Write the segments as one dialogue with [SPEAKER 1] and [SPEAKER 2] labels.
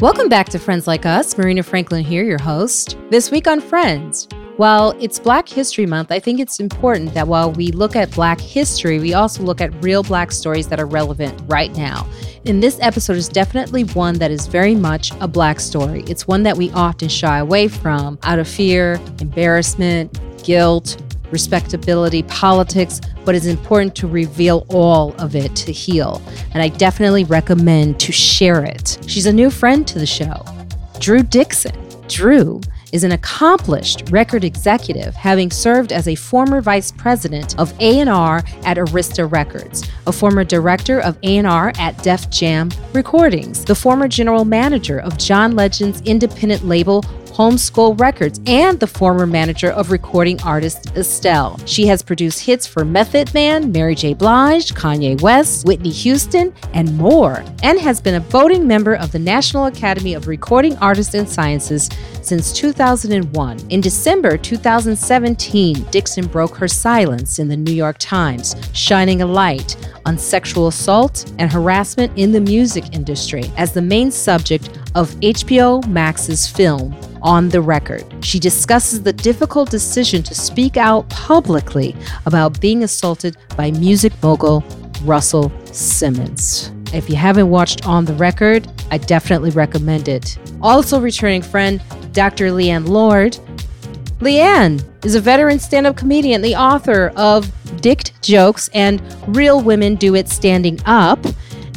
[SPEAKER 1] Welcome back to Friends Like Us. Marina Franklin here, your host. This week on Friends, while it's Black History Month, I think it's important that while we look at Black history, we also look at real Black stories that are relevant right now. And this episode is definitely one that is very much a Black story. It's one that we often shy away from out of fear, embarrassment, guilt, respectability, politics, but it's important to reveal all of it to heal. And I definitely recommend to share it. She's a new friend to the show, Drew Dixon. Drew is an accomplished record executive, having served as a former vice president of A&R at Arista Records, a former director of A&R at Def Jam Recordings, the former general manager of John Legend's independent label Homeschool Records, and the former manager of recording artist Estelle. She has produced hits for Method Man, Mary J. Blige, Kanye West, Whitney Houston, and more, and has been a voting member of the National Academy of Recording Artists and Sciences since 2001. In December 2017, Dixon broke her silence in the New York Times, shining a light on sexual assault and harassment in the music industry as the main subject of HBO Max's film on the record. She discusses the difficult decision to speak out publicly about being assaulted by music mogul Russell Simmons. If you haven't watched On the Record, I definitely recommend it. Also, returning friend Dr. Leighann Lord. Leighann is a veteran stand up comedian, the author of Dict Jokes and Real Women Do It Standing Up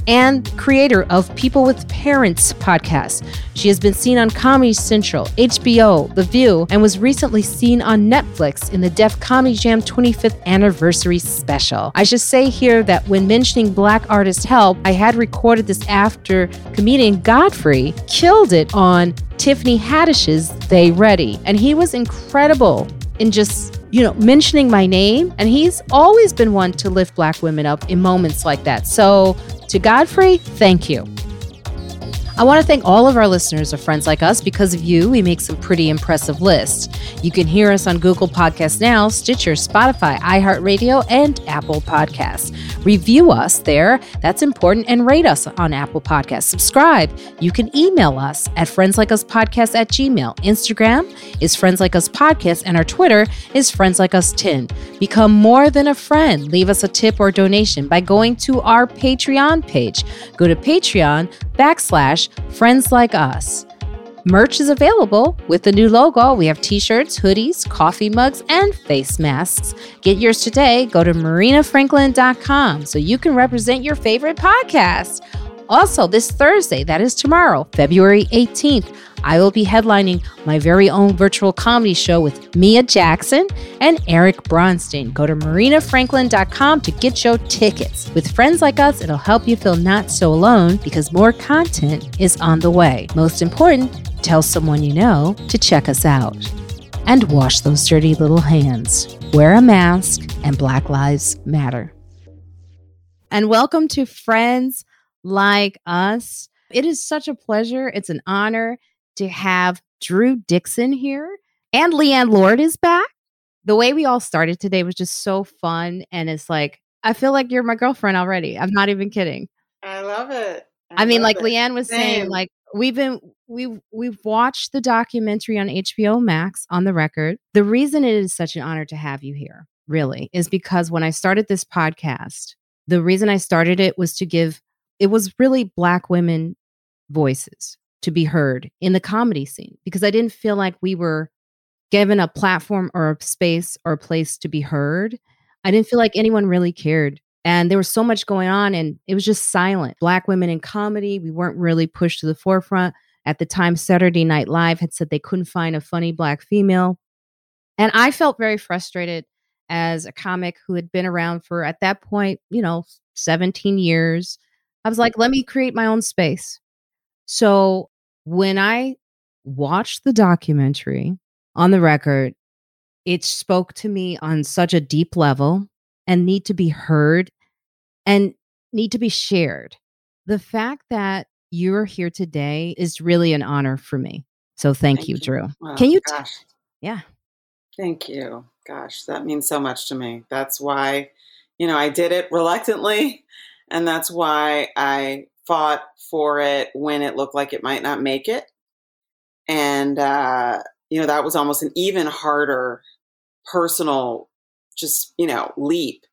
[SPEAKER 1] and creator of People with Parents podcast. She has been seen on Comedy Central, HBO, The View, and was recently seen on Netflix in the Def Comedy Jam 25th anniversary special. I should say here that when mentioning Black Artist Help, I had recorded this after comedian Godfrey killed it on Tiffany Haddish's They Ready, and he was incredible in just you know, mentioning my name. And he's always been one to lift Black women up in moments like that. So to Godfrey, thank you. I want to thank all of our listeners of Friends Like Us. Because of you, we make some pretty impressive lists. You can hear us on Google Podcasts now, Stitcher, Spotify, iHeartRadio, and Apple Podcasts. Review us there. That's important. And rate us on Apple Podcasts. Subscribe. You can email us at friendslikeUspodcast at gmail. Instagram is Friends Like Us Podcast, and our Twitter is Friends Like Us 10. Become more than a friend. Leave us a tip or donation by going to our Patreon page. Go to Patreon backslash friends like us. Merch is available with the new logo. We have t shirts, hoodies, coffee mugs, and face masks. Get yours today. Go to marinafranklin.com so you can represent your favorite podcast. Also, this Thursday, that is tomorrow, February 18th, I will be headlining my very own virtual comedy show with Mia Jackson and Eric Bronstein. Go to marinafranklin.com to get your tickets. With friends like us, it'll help you feel not so alone because more content is on the way. Most important, tell someone you know to check us out. And wash those dirty little hands. Wear a mask, and Black Lives Matter. And welcome to Friends Like Us. It is such a pleasure. It's an honor to have Drew Dixon here. And Leighann Lord is back. The way we all started today was just so fun. And it's like, I feel like you're my girlfriend already. I'm not even kidding.
[SPEAKER 2] I love it.
[SPEAKER 1] I, I mean, like it. Leighann was Same. saying, like we've been we've we've watched the documentary on HBO Max on the record. The reason it is such an honor to have you here, really, is because when I started this podcast, the reason I started it was to give it was really black women voices to be heard in the comedy scene because I didn't feel like we were given a platform or a space or a place to be heard. I didn't feel like anyone really cared and there was so much going on, and it was just silent. Black women in comedy, we weren't really pushed to the forefront. At the time, Saturday Night Live had said they couldn't find a funny black female. And I felt very frustrated as a comic who had been around for, at that point, you know, 17 years. I was like, let me create my own space. So when I watched the documentary on the record, it spoke to me on such a deep level and need to be heard and need to be shared. The fact that you're here today is really an honor for me. So thank, thank you, you, Drew. Can you? T- yeah.
[SPEAKER 2] Thank you. Gosh, that means so much to me. That's why, you know, I did it reluctantly. And that's why I fought for it when it looked like it might not make it. And, uh, you know, that was almost an even harder personal, just, you know, leap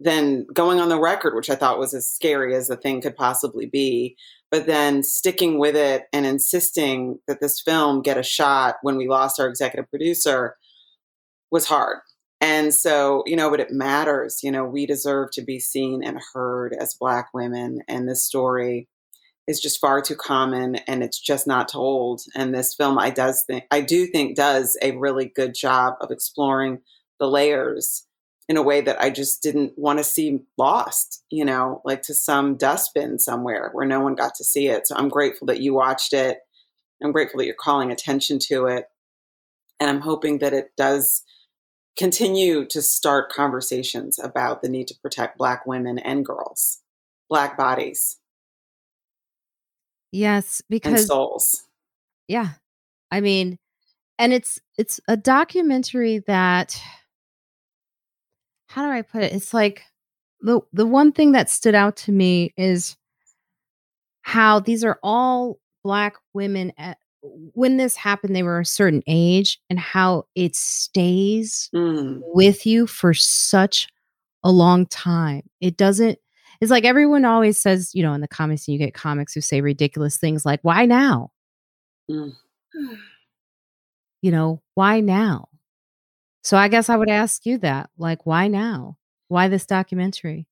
[SPEAKER 2] than going on the record, which I thought was as scary as the thing could possibly be. But then sticking with it and insisting that this film get a shot when we lost our executive producer was hard. And so, you know, but it matters. You know, we deserve to be seen and heard as Black women. And this story is just far too common and it's just not told. And this film, I does think, I do think, does a really good job of exploring the layers in a way that I just didn't want to see lost, you know, like to some dustbin somewhere where no one got to see it. So I'm grateful that you watched it. I'm grateful that you're calling attention to it. And I'm hoping that it does continue to start conversations about the need to protect Black women and girls, Black bodies.
[SPEAKER 1] Yes, because
[SPEAKER 2] souls.
[SPEAKER 1] Yeah. I mean, and it's it's a documentary that how do I put it? It's like the the one thing that stood out to me is how these are all black women at when this happened, they were a certain age and how it stays mm. with you for such a long time. It doesn't, it's like everyone always says, you know, in the comments, and you get comics who say ridiculous things like, why now? Mm. You know, why now? So I guess I would ask you that, like, why now? Why this documentary?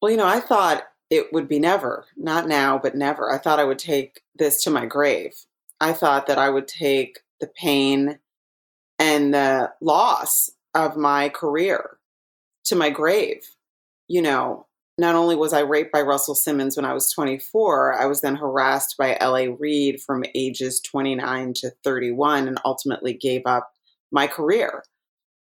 [SPEAKER 2] Well, you know, I thought it would be never, not now, but never. I thought I would take this to my grave. I thought that I would take the pain and the loss of my career to my grave. You know, not only was I raped by Russell Simmons when I was 24, I was then harassed by L.A. Reid from ages 29 to 31 and ultimately gave up my career.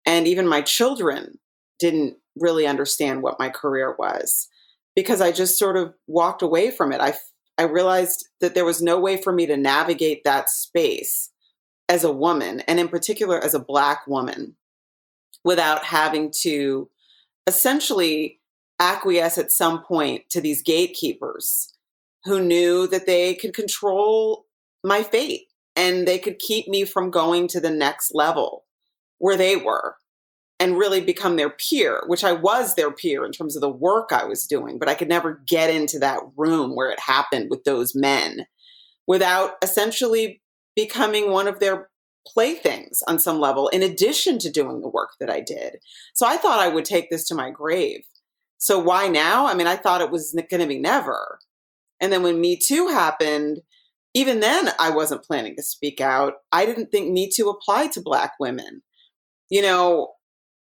[SPEAKER 2] And even my children didn't really understand what my career was because I just sort of walked away from it. I I realized that there was no way for me to navigate that space as a woman, and in particular as a Black woman, without having to essentially acquiesce at some point to these gatekeepers who knew that they could control my fate and they could keep me from going to the next level where they were and really become their peer, which I was their peer in terms of the work I was doing, but I could never get into that room where it happened with those men without essentially becoming one of their playthings on some level, in addition to doing the work that I did. So I thought I would take this to my grave. So why now? I mean, I thought it was going to be never. And then when Me Too happened, even then I wasn't planning to speak out. I didn't think Me Too applied to Black women. You know,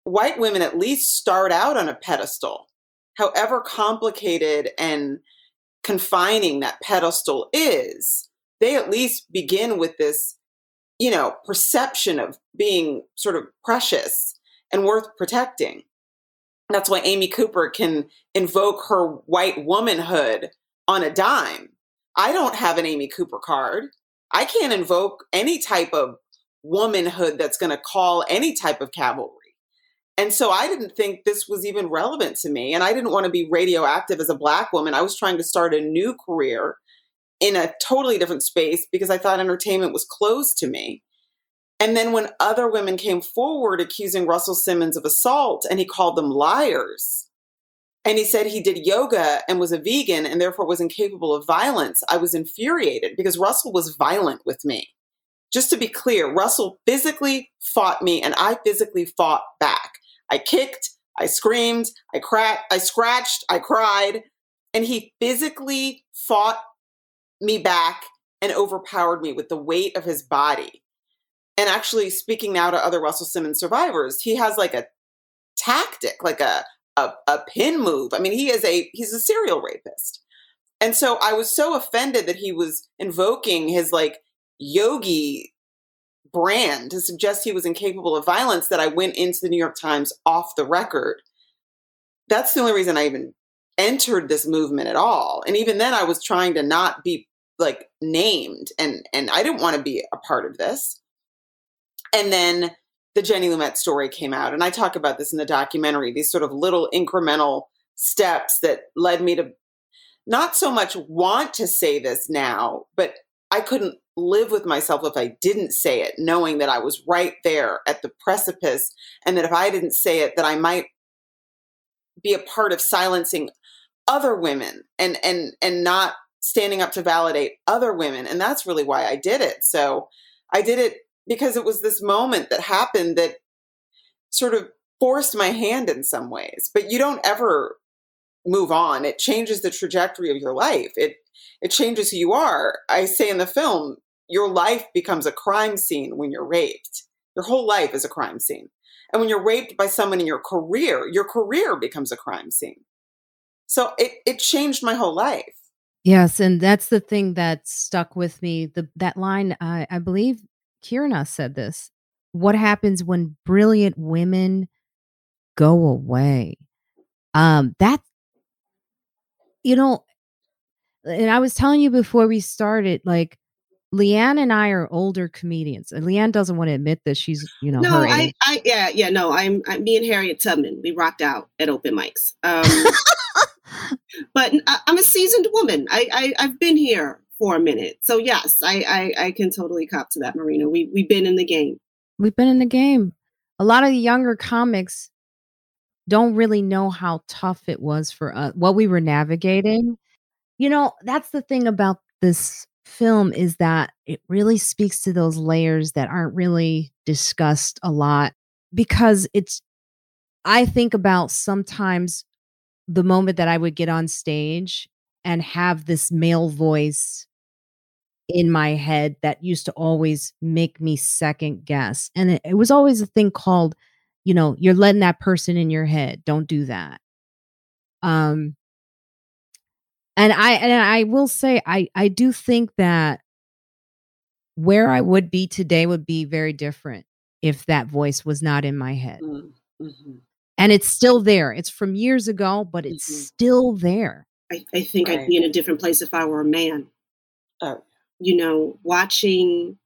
[SPEAKER 2] white women at least start out on a pedestal, however complicated and confining that pedestal is. They at least begin with this, you know, perception of being sort of precious and worth protecting. That's why Amy Cooper can invoke her white womanhood on a dime. I don't have an Amy Cooper card. I can't invoke any type of womanhood that's going to call any type of cavalry. And so I didn't think this was even relevant to me. And I didn't want to be radioactive as a Black woman. I was trying to start a new career in a totally different space because I thought entertainment was closed to me. And then when other women came forward accusing Russell Simmons of assault and he called them liars, and he said he did yoga and was a vegan and therefore was incapable of violence, I was infuriated because Russell was violent with me. Just to be clear, Russell physically fought me and I physically fought back. I kicked, I screamed, I cracked, I scratched, I cried, and he physically fought me back and overpowered me with the weight of his body. And actually, speaking now to other Russell Simmons survivors, he has like a tactic, like a, a, a pin move. I mean, he is a he's a serial rapist. And so I was so offended that he was invoking his like yogi brand to suggest he was incapable of violence that I went into the New York Times off the record. That's the only reason I even entered this movement at all. And even then I was trying to not be like named and and I didn't want to be a part of this. And then the Jenny Lumet story came out and I talk about this in the documentary, these sort of little incremental steps that led me to not so much want to say this now, but I couldn't live with myself if I didn't say it, knowing that I was right there at the precipice and that if I didn't say it, that I might be a part of silencing other women and and and not standing up to validate other women. And that's really why I did it. So I did it because it was this moment that happened that sort of forced my hand in some ways. But you don't ever move on. It changes the trajectory of your life. It it changes who you are. I say in the film, your life becomes a crime scene when you're raped. Your whole life is a crime scene. And when you're raped by someone in your career, your career becomes a crime scene. So it, it changed my whole life.
[SPEAKER 1] Yes, and that's the thing that stuck with me. The that line, I, I believe Kierna said this. What happens when brilliant women go away? Um, that you know, and I was telling you before we started, like Leighann and I are older comedians, and Leighann doesn't want to admit that she's, you know,
[SPEAKER 3] no, I, I, yeah, yeah, no, I'm, I'm, me and Harriet Tubman, we rocked out at open mics. Um, but I'm a seasoned woman. I, I, have been here for a minute, so yes, I, I, I can totally cop to that, Marina. We, we've been in the game.
[SPEAKER 1] We've been in the game. A lot of the younger comics don't really know how tough it was for us, what we were navigating. You know, that's the thing about this film is that it really speaks to those layers that aren't really discussed a lot because it's I think about sometimes the moment that I would get on stage and have this male voice in my head that used to always make me second guess. And it, it, was always a thing called, you know, you're letting that person in your head. Don't do that. Um and I and I will say I I do think that where I would be today would be very different if that voice was not in my head. Mm, mm-hmm. And it's still there. It's from years ago, but it's mm-hmm. still there.
[SPEAKER 3] I, I think right. I'd be in a different place if I were a man. Oh. You know, watching,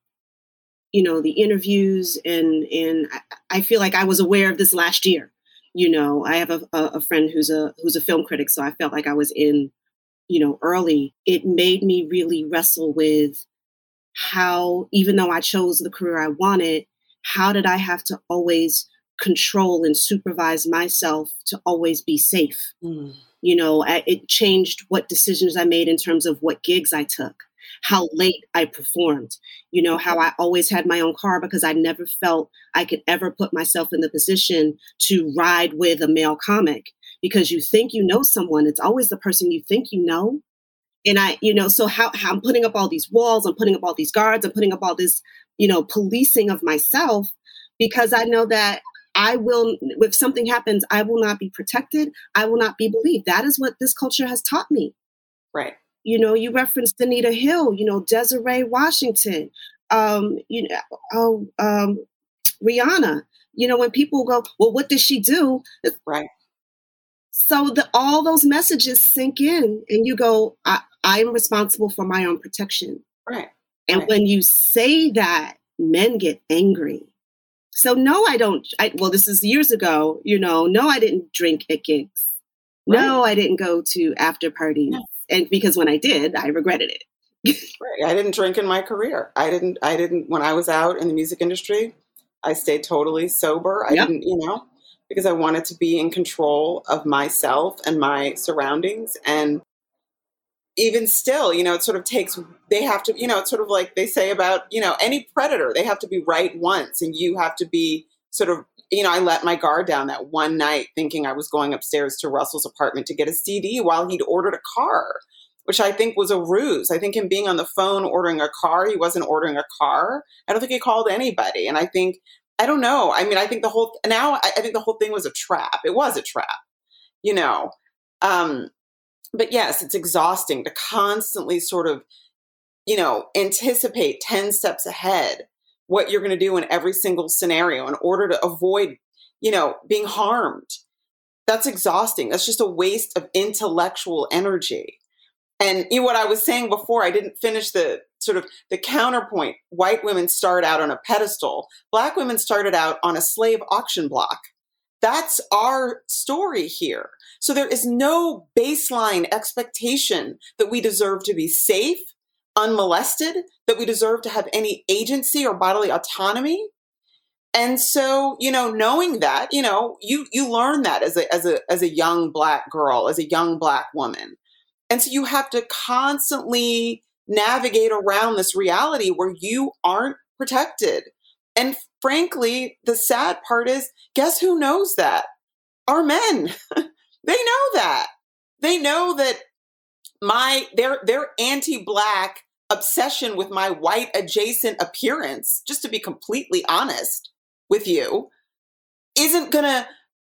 [SPEAKER 3] you know, the interviews and and I, I feel like I was aware of this last year. You know, I have a, a friend who's a who's a film critic, so I felt like I was in you know, early, it made me really wrestle with how, even though I chose the career I wanted, how did I have to always control and supervise myself to always be safe? Mm. You know, it changed what decisions I made in terms of what gigs I took, how late I performed, you know, how I always had my own car because I never felt I could ever put myself in the position to ride with a male comic because you think you know someone. It's always the person you think you know. And I, you know, so how, how I'm putting up all these walls, I'm putting up all these guards, I'm putting up all this, you know, policing of myself because I know that I will, if something happens, I will not be protected. I will not be believed. That is what this culture has taught me.
[SPEAKER 2] Right.
[SPEAKER 3] You know, you referenced Anita Hill, you know, Desiree Washington, um, you know, oh, um, Rihanna. You know, when people go, well, what did she do?
[SPEAKER 2] Right.
[SPEAKER 3] So the, all those messages sink in, and you go, I, am responsible for my own protection.
[SPEAKER 2] Right.
[SPEAKER 3] And
[SPEAKER 2] right.
[SPEAKER 3] when you say that, men get angry. So no, I don't. I, well, this is years ago. You know, no, I didn't drink at gigs. Right. No, I didn't go to after parties. And because when I did, I regretted it.
[SPEAKER 2] right. I didn't drink in my career. I didn't. I didn't. When I was out in the music industry, I stayed totally sober. I yep. didn't. You know because I wanted to be in control of myself and my surroundings. And even still, you know, it sort of takes, they have to, you know, it's sort of like they say about, you know, any predator, they have to be right once and you have to be sort of, you know, I let my guard down that one night thinking I was going upstairs to Russell's apartment to get a CD while he'd ordered a car, which I think was a ruse. I think him being on the phone ordering a car, he wasn't ordering a car. I don't think he called anybody. And I think I don't know. I mean, I think the whole now I, I think the whole thing was a trap. It was a trap, you know. Um, but yes, it's exhausting to constantly sort of, you know, anticipate 10 steps ahead what you're going to do in every single scenario in order to avoid, you know, being harmed. That's exhausting. That's just a waste of intellectual energy. And you know, what I was saying before, I didn't finish the sort of the counterpoint. White women start out on a pedestal. Black women started out on a slave auction block. That's our story here. So there is no baseline expectation that we deserve to be safe, unmolested, that we deserve to have any agency or bodily autonomy. And so, you know, knowing that, you know, you you learn that as a as a as a young black girl, as a young black woman. And so you have to constantly navigate around this reality where you aren't protected. And frankly, the sad part is guess who knows that? Our men. they know that. They know that my their their anti-black obsession with my white adjacent appearance, just to be completely honest with you, isn't going to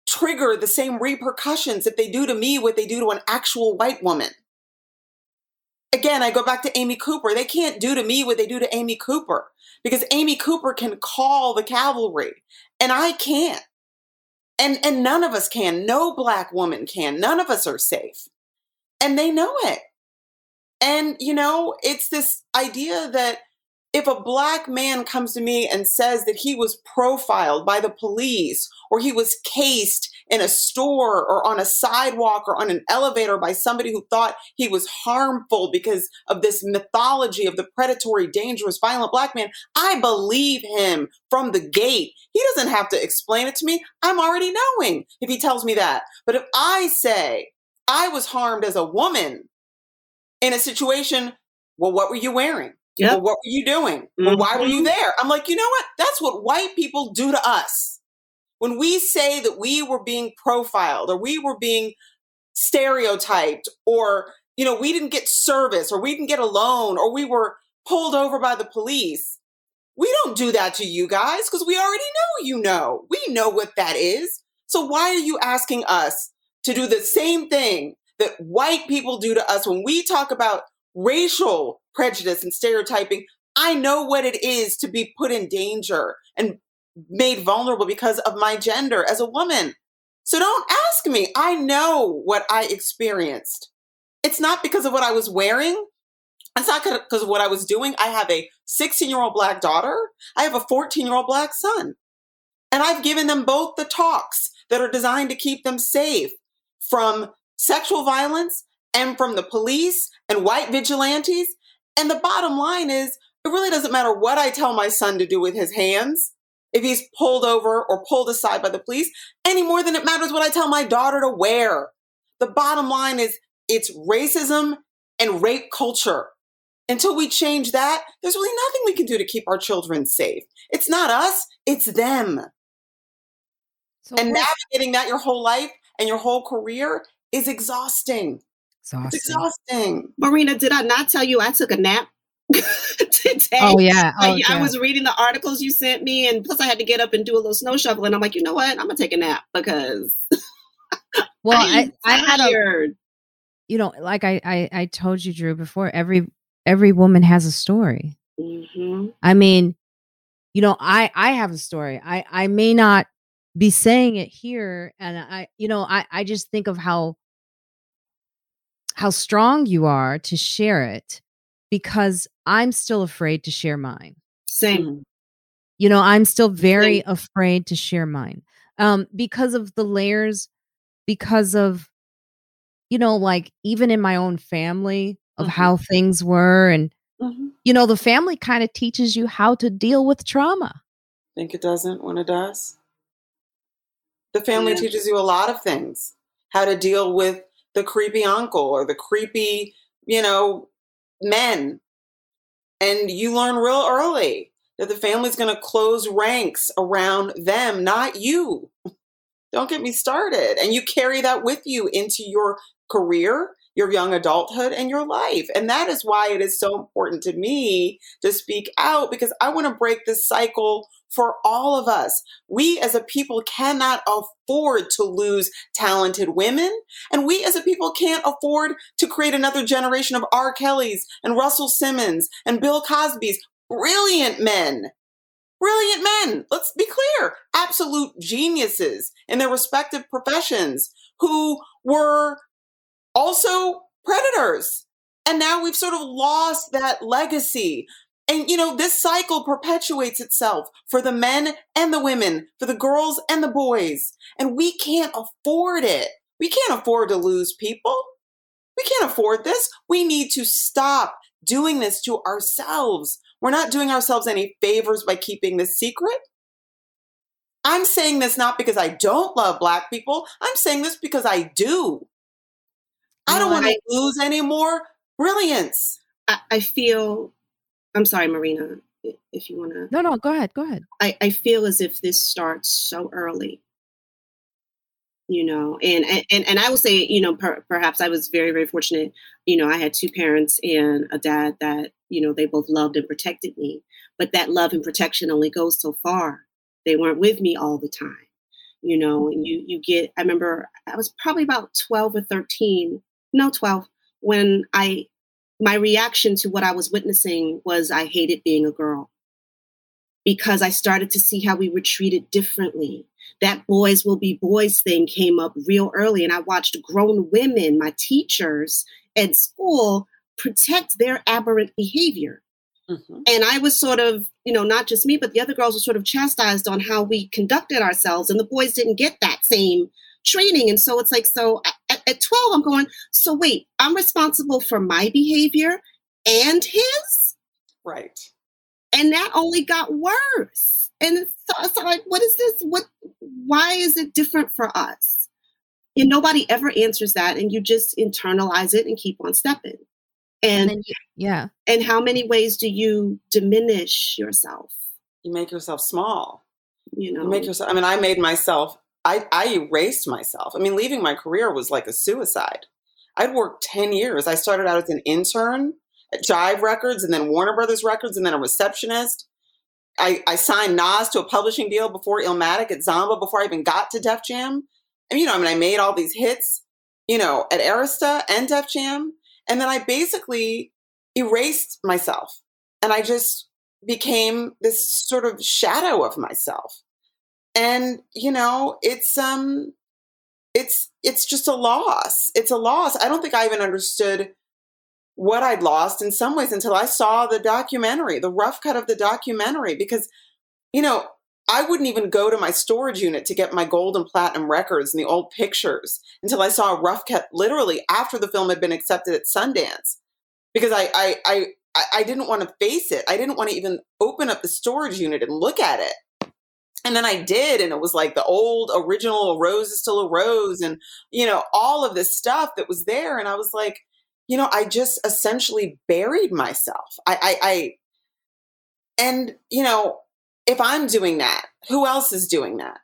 [SPEAKER 2] trigger the same repercussions if they do to me what they do to an actual white woman. Again, I go back to Amy Cooper. They can't do to me what they do to Amy Cooper because Amy Cooper can call the cavalry and I can't. And and none of us can. No black woman can. None of us are safe. And they know it. And, you know, it's this idea that if a black man comes to me and says that he was profiled by the police or he was cased in a store or on a sidewalk or on an elevator by somebody who thought he was harmful because of this mythology of the predatory, dangerous, violent black man, I believe him from the gate. He doesn't have to explain it to me. I'm already knowing if he tells me that. But if I say I was harmed as a woman in a situation, well, what were you wearing? Yep. Well, what were you doing? Well, why were you mm-hmm. there? I'm like, you know what? That's what white people do to us. When we say that we were being profiled or we were being stereotyped or, you know, we didn't get service or we didn't get a loan or we were pulled over by the police, we don't do that to you guys because we already know you know. We know what that is. So why are you asking us to do the same thing that white people do to us when we talk about racial prejudice and stereotyping. I know what it is to be put in danger and made vulnerable because of my gender as a woman. So don't ask me. I know what I experienced. It's not because of what I was wearing. It's not because of what I was doing. I have a 16 year old black daughter. I have a 14 year old black son. And I've given them both the talks that are designed to keep them safe from sexual violence and from the police and white vigilantes. And the bottom line is, it really doesn't matter what I tell my son to do with his hands if he's pulled over or pulled aside by the police any more than it matters what I tell my daughter to wear. The bottom line is it's racism and rape culture. Until we change that, there's really nothing we can do to keep our children safe. It's not us, it's them. So and navigating that your whole life and your whole career is exhausting. Exhausting. It's exhausting.
[SPEAKER 3] Marina, did I not tell you I took a nap? today.
[SPEAKER 1] Oh yeah.
[SPEAKER 3] Oh, I, I, was reading the articles you sent me, and plus I had to get up and do a little snow shovel. And I'm like, you know what? I'm gonna take a nap because.
[SPEAKER 1] well, I I had a. You know, like I, I I told you, Drew, before. Every every woman has a story. Mm-hmm. I mean, you know, I I have a story. I I may not be saying it here, and I, you know, I I just think of how how strong you are to share it because I'm still afraid to share mine.
[SPEAKER 3] Same.
[SPEAKER 1] You know, I'm still very Same. afraid to share mine um, because of the layers, because of, you know, like even in my own family of mm-hmm. how things were. And, mm-hmm. you know, the family kind of teaches you how to deal with trauma.
[SPEAKER 2] Think it doesn't when it does? The family yeah. teaches you a lot of things how to deal with the creepy uncle or the creepy, you know, men. And you learn real early that the family's going to close ranks around them, not you. Don't get me started. And you carry that with you into your career, your young adulthood, and your life. And that is why it is so important to me to speak out because I want to break this cycle for all of us. We as a people cannot afford to lose talented women. And we as a people can't afford to create another generation of R. Kelly's and Russell Simmons and Bill Cosby's brilliant men. Brilliant men. Let's be clear. Absolute geniuses in their respective professions who were also predators. And now we've sort of lost that legacy And, you know, this cycle perpetuates itself for the men and the women, for the girls and the boys. And we can't afford it. We can't afford to lose people. We can't afford this. We need to stop doing this to ourselves. We're not doing ourselves any favors by keeping this secret. I'm saying this not because I don't love Black people. I'm saying this because I do. I don't want to lose any more brilliance.
[SPEAKER 3] I, I feel, I'm sorry, Marina, if you want to.
[SPEAKER 1] No, no, go ahead. Go ahead.
[SPEAKER 3] I, I feel as if this starts so early you know and and and i will say you know per, perhaps i was very very fortunate you know i had two parents and a dad that you know they both loved and protected me but that love and protection only goes so far they weren't with me all the time you know and mm-hmm. you you get i remember i was probably about 12 or 13 no 12 when i my reaction to what i was witnessing was i hated being a girl because i started to see how we were treated differently that boys will be boys thing came up real early. And I watched grown women, my teachers at school, protect their aberrant behavior. Mm-hmm. And I was sort of, you know, not just me, but the other girls were sort of chastised on how we conducted ourselves. And the boys didn't get that same training. And so it's like, so at, at 12, I'm going, so wait, I'm responsible for my behavior and his?
[SPEAKER 2] Right.
[SPEAKER 3] And that only got worse. And so, so like, what is this? What? Why is it different for us? And nobody ever answers that, and you just internalize it and keep on stepping. And, and
[SPEAKER 1] you, yeah.
[SPEAKER 3] And how many ways do you diminish yourself?
[SPEAKER 2] You make yourself small.
[SPEAKER 3] You know,
[SPEAKER 2] you make yourself. I mean, I made myself. I I erased myself. I mean, leaving my career was like a suicide. I'd worked ten years. I started out as an intern at Jive Records, and then Warner Brothers Records, and then a receptionist. I, I signed Nas to a publishing deal before Illmatic at Zomba before I even got to Def Jam. And, you know, I mean, I made all these hits, you know, at Arista and Def Jam. And then I basically erased myself and I just became this sort of shadow of myself. And, you know, it's, um, it's, it's just a loss. It's a loss. I don't think I even understood what I'd lost in some ways until I saw the documentary, the rough cut of the documentary, because, you know, I wouldn't even go to my storage unit to get my gold and platinum records and the old pictures until I saw a rough cut literally after the film had been accepted at Sundance. Because I I I, I didn't want to face it. I didn't want to even open up the storage unit and look at it. And then I did, and it was like the old original Rose is still a rose, and you know, all of this stuff that was there. And I was like, you know, I just essentially buried myself. I, I, I, and you know, if I'm doing that, who else is doing that?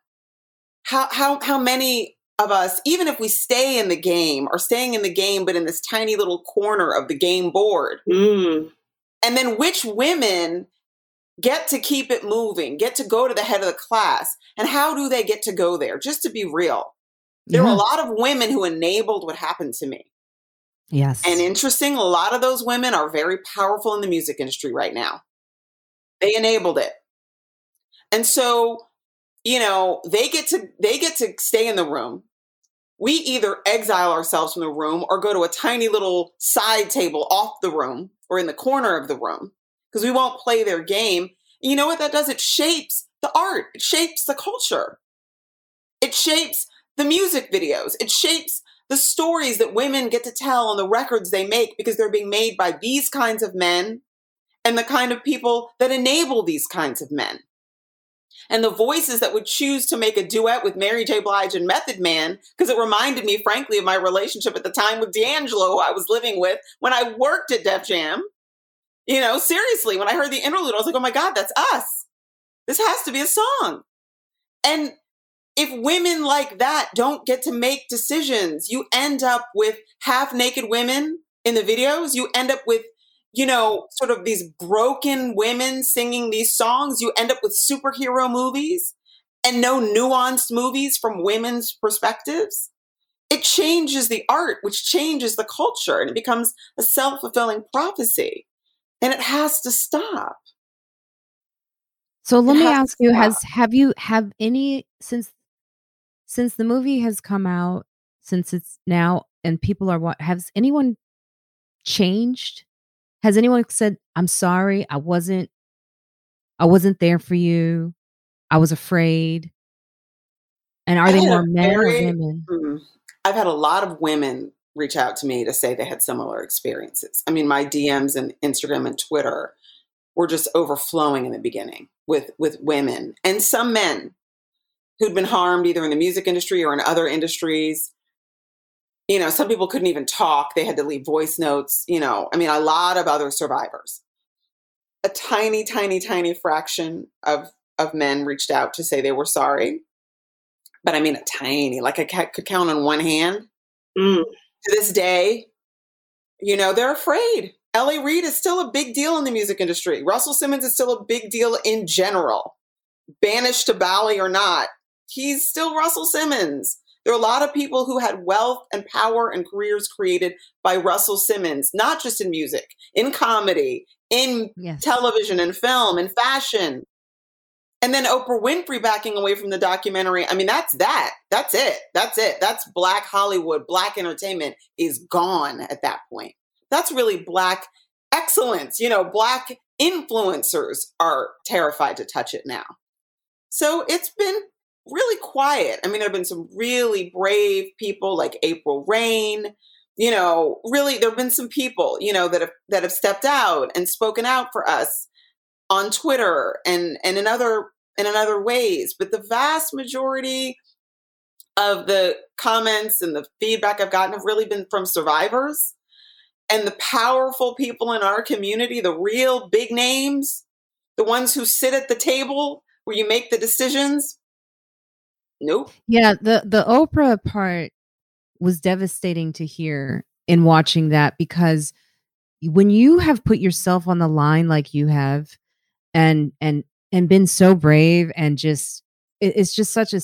[SPEAKER 2] How, how, how many of us, even if we stay in the game or staying in the game, but in this tiny little corner of the game board, mm. and then which women get to keep it moving, get to go to the head of the class, and how do they get to go there? Just to be real, there yeah. were a lot of women who enabled what happened to me.
[SPEAKER 1] Yes.
[SPEAKER 2] And interesting, a lot of those women are very powerful in the music industry right now. They enabled it. And so, you know, they get to they get to stay in the room. We either exile ourselves from the room or go to a tiny little side table off the room or in the corner of the room because we won't play their game. you know what that does? It shapes the art. It shapes the culture. It shapes the music videos. It shapes the stories that women get to tell and the records they make because they're being made by these kinds of men and the kind of people that enable these kinds of men. And the voices that would choose to make a duet with Mary J. Blige and Method Man, because it reminded me, frankly, of my relationship at the time with D'Angelo, who I was living with when I worked at Def Jam. You know, seriously, when I heard the interlude, I was like, oh my God, that's us. This has to be a song. And if women like that don't get to make decisions, you end up with half naked women in the videos. You end up with, you know, sort of these broken women singing these songs. You end up with superhero movies and no nuanced movies from women's perspectives. It changes the art, which changes the culture, and it becomes a self fulfilling prophecy. And it has to stop.
[SPEAKER 1] So let it me ask you: Has have you have any since since the movie has come out, since it's now and people are what has anyone changed Has anyone said, "I'm sorry, I wasn't I wasn't there for you. I was afraid." And are they more men or women?
[SPEAKER 2] mm, I've had a lot of women reach out to me to say they had similar experiences. I mean, my DMs and Instagram and Twitter were just overflowing in the beginning with with women and some men who'd been harmed either in the music industry or in other industries. You know, some people couldn't even talk. They had to leave voice notes, you know. I mean, a lot of other survivors. A tiny tiny tiny fraction of of men reached out to say they were sorry. But I mean a tiny, like I could count on one hand
[SPEAKER 3] Mm.
[SPEAKER 2] To this day, you know, they're afraid. L.A. Reid is still a big deal in the music industry. Russell Simmons is still a big deal in general. Banished to Bali or not, he's still Russell Simmons. There are a lot of people who had wealth and power and careers created by Russell Simmons, not just in music, in comedy, in
[SPEAKER 1] Yes.
[SPEAKER 2] television and film and fashion. And then Oprah Winfrey backing away from the documentary. I mean, that's that. That's it. That's it. That's black Hollywood. Black entertainment is gone at that point. That's really black excellence. You know, black influencers are terrified to touch it now. So it's been really quiet. I mean, there have been some really brave people like April Reign. You know, really, there have been some people, you know, that have that have stepped out and spoken out for us on Twitter and and in other and in other ways. But the vast majority of the comments and the feedback I've gotten have really been from survivors and the powerful people in our community, the real big names, the ones who sit at the table where you make the decisions. Nope.
[SPEAKER 1] Yeah, the the Oprah part was devastating to hear in watching that because when you have put yourself on the line like you have and and and been so brave and just it- it's just such a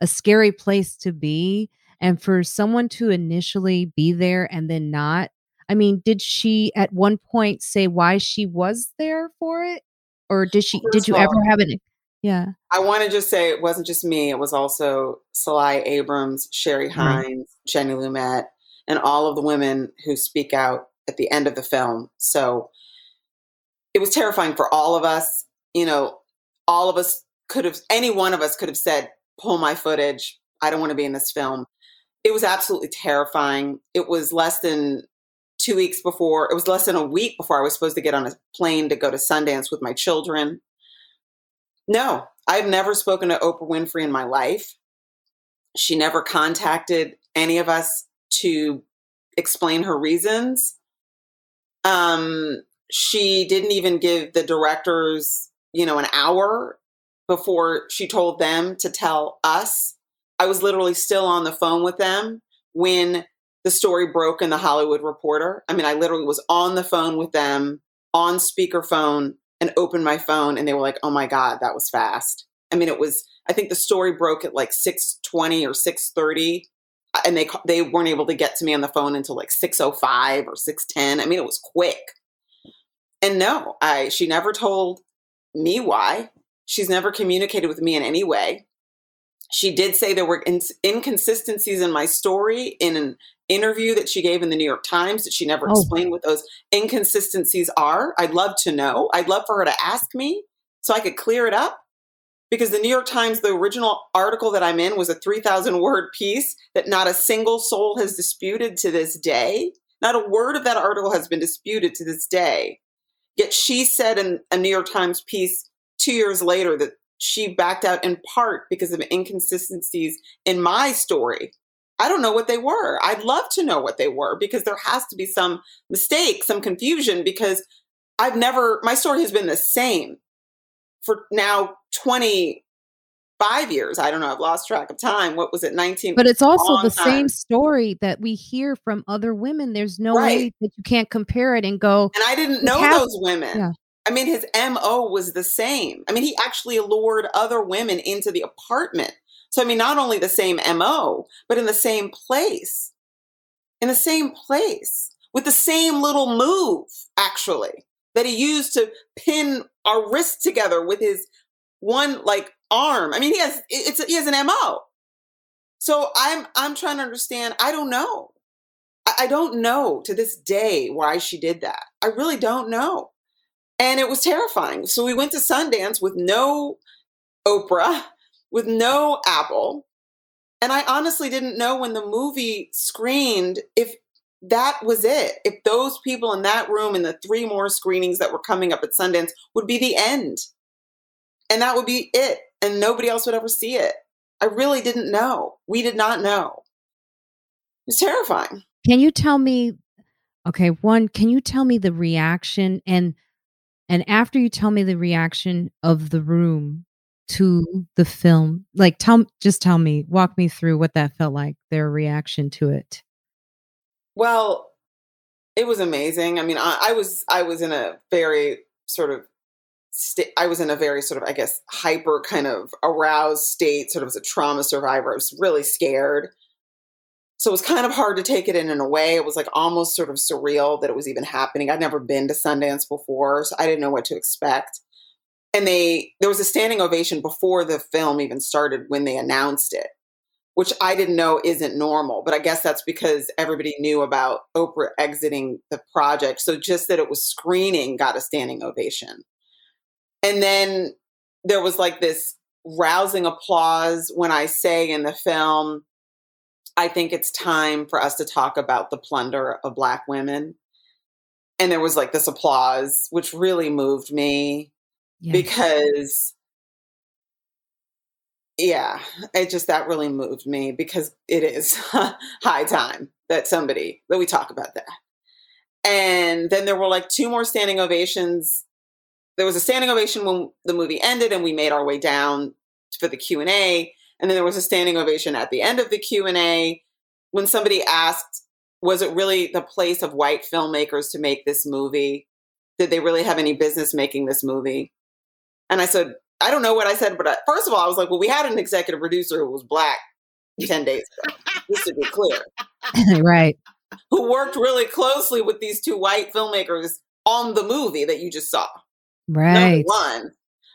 [SPEAKER 1] a scary place to be and for someone to initially be there and then not i mean did she at one point say why she was there for it or did she did you
[SPEAKER 2] of
[SPEAKER 1] ever have it yeah
[SPEAKER 2] I want to just say it wasn't just me. It was also Sil Lai Abrams, Sherry
[SPEAKER 1] right
[SPEAKER 2] Hines, Jenny Lumet, and all of the women who speak out at the end of the film. So was terrifying for all of us. You know, all of us could have, any one of us could have said, pull my footage. I don't want to be in this film. It was absolutely terrifying. It was less than two weeks before, it was less than a week before I was supposed to get on a plane to go to Sundance with my children. No, I've never spoken to Oprah Winfrey in my life. She never contacted any of us to explain her reasons. Um, she didn't even give the directors, you know, an hour before she told them to tell us. I was literally still on the phone with them when the story broke in the Hollywood Reporter. I mean, I literally was on the phone with them on speakerphone and opened my phone and they were like, "Oh my god, that was fast." I mean, it was I think the story broke at like 6:20 or 6:30 and they they weren't able to get to me on the phone until like 6:05 or 6:10. I mean, it was quick. And no, I she never told me why. She's never communicated with me in any way. She did say there were ins inconsistencies in my story in an interview that she gave in the New York Times that she never
[SPEAKER 1] oh
[SPEAKER 2] explained what those inconsistencies are. I'd love to know. I'd love for her to ask me so I could clear it up because the New York Times, the original article that I'm in, was a 3,000 word piece that not a single soul has disputed to this day. Not a word of that article has been disputed to this day. Yet she said in a New York Times piece two years later that she backed out in part because of inconsistencies in my story. I don't know what they were. I'd love to know what they were because there has to be some mistake, some confusion because I've never, my story has been the same for now 25 years. I don't know. I've lost track of time. What was it? 19?
[SPEAKER 1] But it's also the same story that we hear from other women. There's no
[SPEAKER 2] Right.
[SPEAKER 1] way that you can't compare it and go,
[SPEAKER 2] And I didn't know
[SPEAKER 1] has,
[SPEAKER 2] those women.
[SPEAKER 1] yeah.
[SPEAKER 2] I mean, his MO was the same. I mean, he actually lured other women into the apartment. So, I mean, not only the same MO, but in the same place. In the same place with the same little move, actually, that he used to pin our wrists together with his one like arm. I mean, he has it's he has an MO. So I'm I'm trying to understand. I don't know. I, don't know to this day why she did that. I really don't know. And it was terrifying. So we went to Sundance with no Oprah, with no Apple. And I honestly didn't know when the movie screened if that was it. If those people in that room and the three more screenings that were coming up at Sundance would be the end. And that would be it. And nobody else would ever see it. I really didn't know. We did not know. It's terrifying.
[SPEAKER 1] Can you tell me okay, one, can you tell me the reaction and and after you tell me the reaction of the room to the film, like tell just tell me, walk me through what that felt like, their reaction to it.
[SPEAKER 2] Well, it was amazing. I mean, I, I was I was in a very sort of st- I was in a very sort of I guess hyper kind of aroused state, sort of as a trauma survivor. I was really scared. So it was kind of hard to take it in in a way. It was like almost sort of surreal that it was even happening. I'd never been to Sundance before, so I didn't know what to expect. And they there was a standing ovation before the film even started when they announced it which I didn't know isn't normal. But I guess that's because everybody knew about Oprah exiting the project. So just that it was screening got a standing ovation. And then there was like this rousing applause when I say in the film, I think it's time for us to talk about the plunder of Black women. And there was like this applause, which really moved me because yeah, it just that really moved me because it is high time that somebody that we talk about that. And then there were like two more standing ovations. There was a standing ovation when the movie ended and we made our way down for the Q&A, and then there was a standing ovation at the end of the Q&A when somebody asked was it really the place of white filmmakers to make this movie? Did they really have any business making this movie? And I said, I don't know what I said, but I, first of all, I was like, well, we had an executive producer who was black 10 days ago, just to be clear.
[SPEAKER 1] right.
[SPEAKER 2] Who worked really closely with these two white filmmakers on the movie that you just saw.
[SPEAKER 1] Right.
[SPEAKER 2] Number one.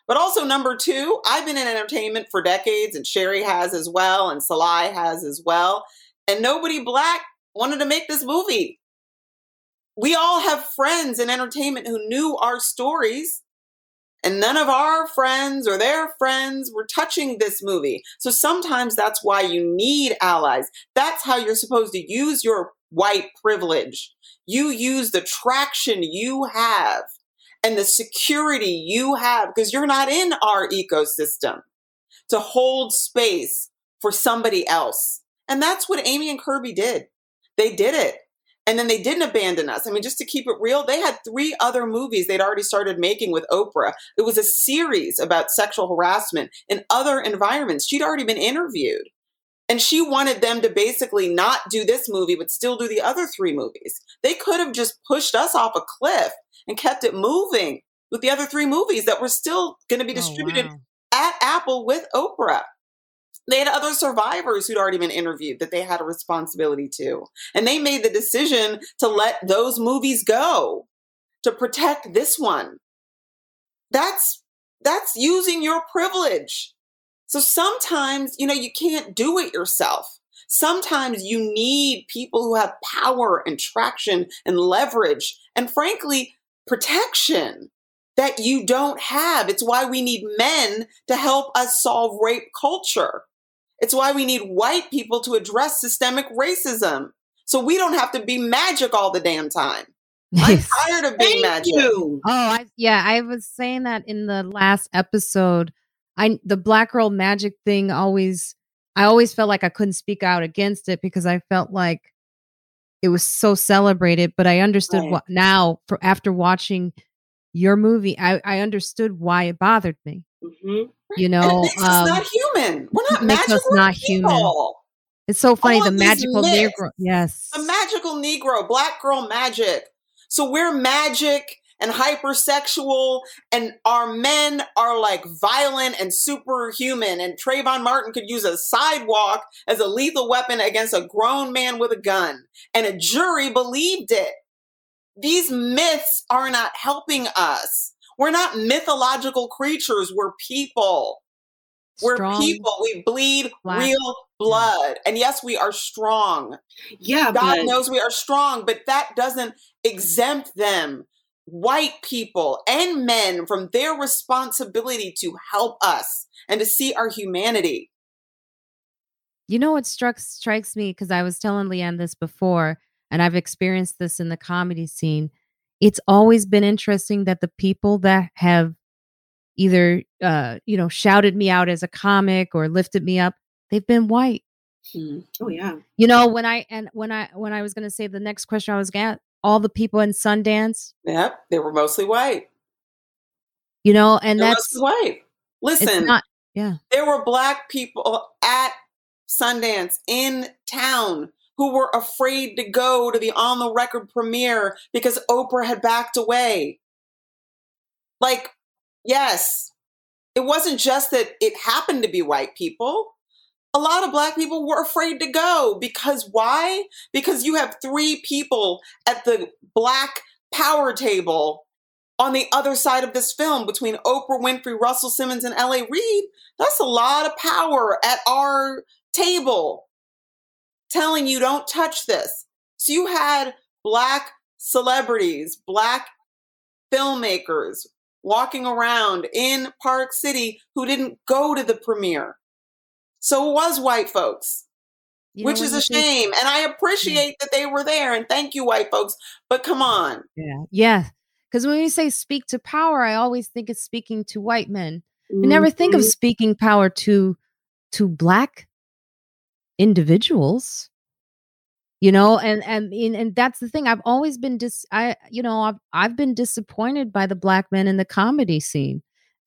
[SPEAKER 2] But also, number two, I've been in entertainment for decades, and Sherry has as well, and Sil Lai has as well. And nobody black wanted to make this movie. We all have friends in entertainment who knew our stories and none of our friends or their friends were touching this movie. So sometimes that's why you need allies. That's how you're supposed to use your white privilege. You use the traction you have and the security you have because you're not in our ecosystem to hold space for somebody else. And that's what Amy and Kirby did. They did it. And then they didn't abandon us. I mean, just to keep it real, they had three other movies they'd already started making with Oprah. It was a series about sexual harassment in other environments. She'd already been interviewed. And she wanted them to basically not do this movie, but still do the other three movies. They could have just pushed us off a cliff and kept it moving with the other three movies that were still going to be oh, distributed oh, wow. at Apple with Oprah. They had other survivors who'd already been interviewed that they had a responsibility to. And they made the decision to let those movies go to protect this one. That's that's using your privilege. So sometimes, you know, you can't do it yourself. Sometimes you need people who have power and traction and leverage and frankly, protection that you don't have. It's why we need men to help us solve rape culture. It's why we need white people to address systemic racism. So we don't have to be magic all the damn time. I'm tired of being magic. You.
[SPEAKER 1] Oh, I, yeah, I was saying that in the last episode. I the black girl magic thing always I always felt like I couldn't speak out against it because I felt like it was so celebrated, but I understood right. what now for after watching your movie, I, I understood why it bothered me. Mm-hmm. You know,
[SPEAKER 2] um, not human. We're not magical. Us not people. human.
[SPEAKER 1] It's so funny. All the magical Negro. Yes.
[SPEAKER 2] The magical Negro, black girl magic. So we're magic and hypersexual, and our men are like violent and superhuman. And Trayvon Martin could use a sidewalk as a lethal weapon against a grown man with a gun. And a jury believed it. These myths are not helping us. We're not mythological creatures. We're people. We're Strong, people. We bleed real blood. And yes, we are strong.
[SPEAKER 3] Yeah,
[SPEAKER 2] God but- knows we are strong, but that doesn't exempt them, white people and men, from their responsibility to help us and to see our humanity.
[SPEAKER 1] You know what struck strikes me because I was telling Leighann this before, and I've experienced this in the comedy scene. It's always been interesting that the people that have either uh, you know shouted me out as a comic or lifted me up, they've been white.
[SPEAKER 3] Hmm. Oh yeah.
[SPEAKER 1] You know when I and when I when I was going to say the next question I was going all the people in Sundance.
[SPEAKER 2] Yep, they were mostly white.
[SPEAKER 1] You know, and
[SPEAKER 2] They're
[SPEAKER 1] that's
[SPEAKER 2] white. Listen,
[SPEAKER 1] not, yeah,
[SPEAKER 2] there were black people at Sundance in town who were afraid to go to the on the record premiere because Oprah had backed away. Like, yes, it wasn't just that it happened to be white people. A lot of black people were afraid to go because why? Because you have three people at the black power table on the other side of this film between Oprah Winfrey, Russell Simmons, and L.A. Reid. That's a lot of power at our table telling you don't touch this. So you had black celebrities, black filmmakers walking around in Park City who didn't go to the premiere. So it was white folks, you which is a shame. and I appreciate that they were there and thank you, white folks. But come on.
[SPEAKER 1] Yeah. Yeah. Because when we say speak to power, I always think it's speaking to white men. Mm-hmm. We never think of mm-hmm. speaking power to to black individuals you know and and and that's the thing i've always been dis i you know i've i've been disappointed by the black men in the comedy scene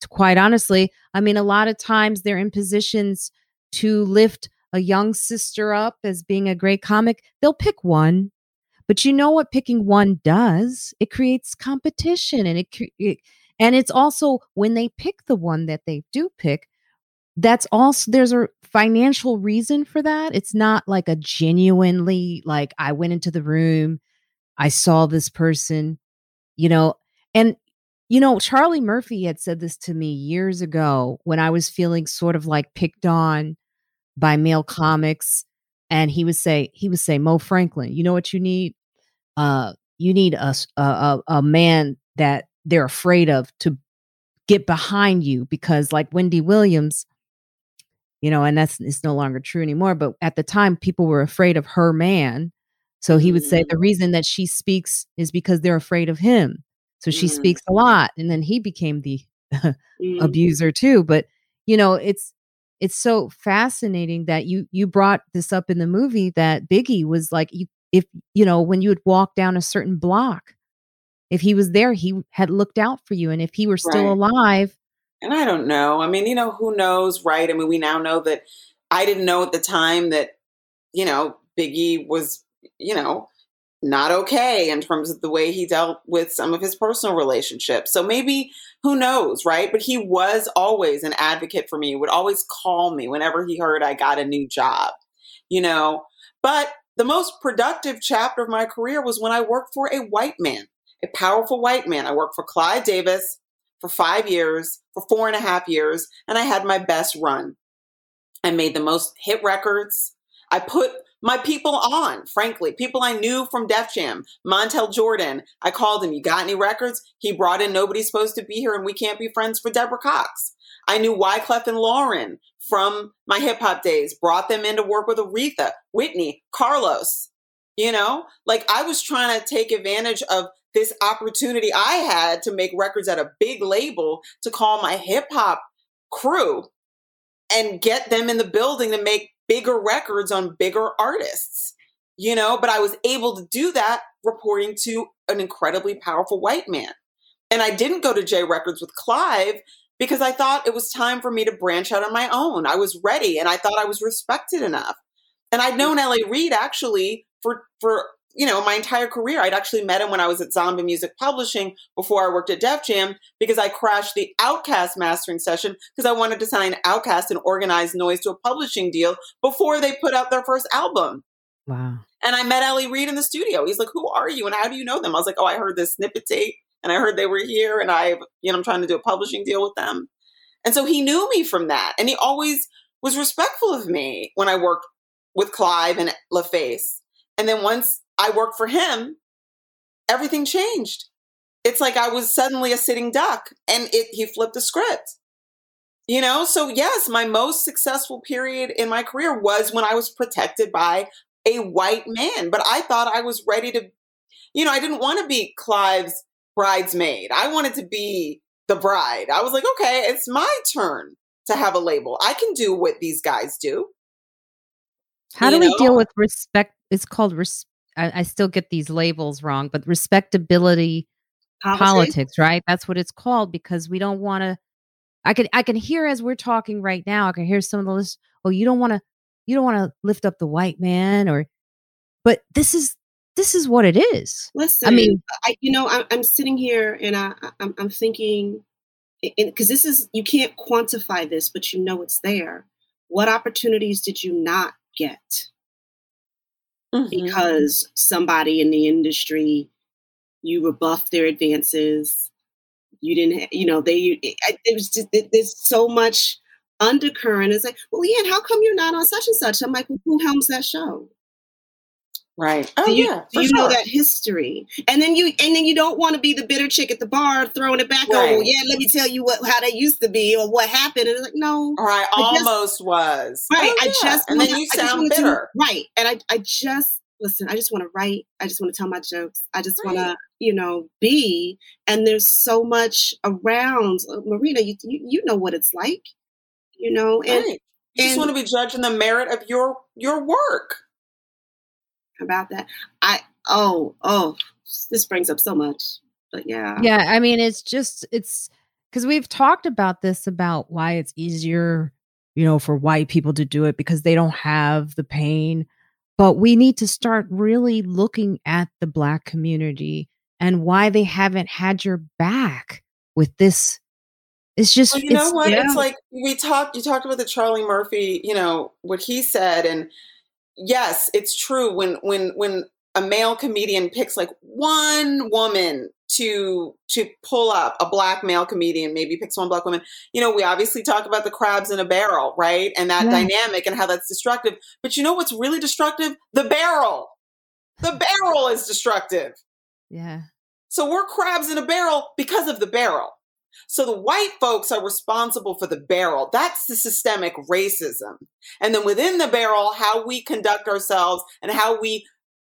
[SPEAKER 1] quite honestly i mean a lot of times they're in positions to lift a young sister up as being a great comic they'll pick one. But you know what picking one does? It creates competition and it, it and it's also when they pick the one that they do pick that's also there's a financial reason for that. It's not like a genuinely like I went into the room, I saw this person, you know, and you know, Charlie Murphy had said this to me years ago when I was feeling sort of like picked on by male comics and he would say he would say Mo Franklin, you know what you need? Uh you need a a, a man that they're afraid of to get behind you because like Wendy Williams you know, and that's it's no longer true anymore. But at the time, people were afraid of her man. So he would say the mm. reason that she speaks is because they're afraid of him. So she mm. speaks a lot. And then he became the mm. abuser too. But you know, it's it's so fascinating that you you brought this up in the movie that Biggie was like you if you know when you would walk down a certain block if he was there he had looked out for you and if he were still right. alive
[SPEAKER 2] and I don't know. I mean, you know, who knows, right? I mean, we now know that I didn't know at the time that, you know, Biggie was, you know, not okay in terms of the way he dealt with some of his personal relationships. So maybe who knows, right? But he was always an advocate for me, would always call me whenever he heard I got a new job, you know. But the most productive chapter of my career was when I worked for a white man, a powerful white man. I worked for Clive Davis for five years, for four and a half years, and I had my best run. I made the most hit records. I put my people on, frankly, people I knew from Def Jam, Montell Jordan. I called him, You got any records? He brought in Nobody's Supposed to Be Here and We Can't Be Friends for Deborah Cox. I knew Wyclef and Lauren from my hip hop days, brought them in to work with Aretha, Whitney, Carlos. You know, like I was trying to take advantage of this opportunity I had to make records at a big label to call my hip hop crew and get them in the building to make bigger records on bigger artists. You know, but I was able to do that reporting to an incredibly powerful white man. And I didn't go to J Records with Clive because I thought it was time for me to branch out on my own. I was ready and I thought I was respected enough. And I'd known LA Reid actually for for you know, my entire career. I'd actually met him when I was at Zomba Music Publishing before I worked at Def Jam because I crashed the OutKast mastering session because I wanted to sign OutKast and Organized Noize to a publishing deal before they put out their first album.
[SPEAKER 1] Wow.
[SPEAKER 2] And I met L.A. Reid in the studio. He's like, Who are you and how do you know them? I was like, Oh, I heard this snippet tape and I heard they were here and I, you know, I'm trying to do a publishing deal with them. And so he knew me from that. And he always was respectful of me when I worked with Clive and LaFace. And then once I worked for him, everything changed. It's like I was suddenly a sitting duck and it he flipped the script. You know, so yes, my most successful period in my career was when I was protected by a white man. But I thought I was ready to, you know, I didn't want to be Clive's bridesmaid. I wanted to be the bride. I was like, okay, it's my turn to have a label. I can do what these guys do.
[SPEAKER 1] How do we deal with respect? It's called res- I, I, still get these labels wrong, but respectability politics. politics, right? That's what it's called because we don't want to. I can I can hear as we're talking right now. I can hear some of the list. Oh, you don't want to you don't want to lift up the white man, or but this is this is what it is.
[SPEAKER 3] Listen, I mean, I, you know, I'm, I'm sitting here and I, I'm, I'm thinking because this is you can't quantify this, but you know it's there. What opportunities did you not get mm-hmm. because somebody in the industry you rebuffed their advances? You didn't, you know, they. It, was just there's so much undercurrent. It's like, well, Leighann, how come you're not on such and such? I'm like, well, who helms that show?
[SPEAKER 2] Right. Oh
[SPEAKER 3] you,
[SPEAKER 2] yeah.
[SPEAKER 3] Do you sure. know that history? And then you and then you don't want to be the bitter chick at the bar throwing it back right. on. yeah, let me tell you what how they used to be or what happened. And it's like, no.
[SPEAKER 2] Right. almost just, was.
[SPEAKER 3] Right. Oh, I just
[SPEAKER 2] and then you sound bitter.
[SPEAKER 3] To, right. And I I just listen, I just want to write. I just want to tell my jokes. I just right. want to, you know, be. And there's so much around. Uh, Marina, you, you, you know what it's like, you know. And,
[SPEAKER 2] right. You just want to be judging the merit of your your work
[SPEAKER 3] about that. I oh oh this brings up so much. But yeah.
[SPEAKER 1] Yeah, I mean it's just it's cuz we've talked about this about why it's easier, you know, for white people to do it because they don't have the pain. But we need to start really looking at the black community and why they haven't had your back with this it's just
[SPEAKER 2] well, you know what yeah. it's like we talked you talked about the charlie murphy you know what he said and yes, it's true when when when a male comedian picks like one woman to to pull up a black male comedian maybe picks one black woman you know we obviously talk about the crabs in a barrel right and that yeah. dynamic and how that's destructive but you know what's really destructive? The barrel. The barrel is destructive.
[SPEAKER 1] Yeah.
[SPEAKER 2] So we're crabs in a barrel because of the barrel so the white folks are responsible for the barrel. That's the systemic racism. And then within the barrel, how we conduct ourselves and how we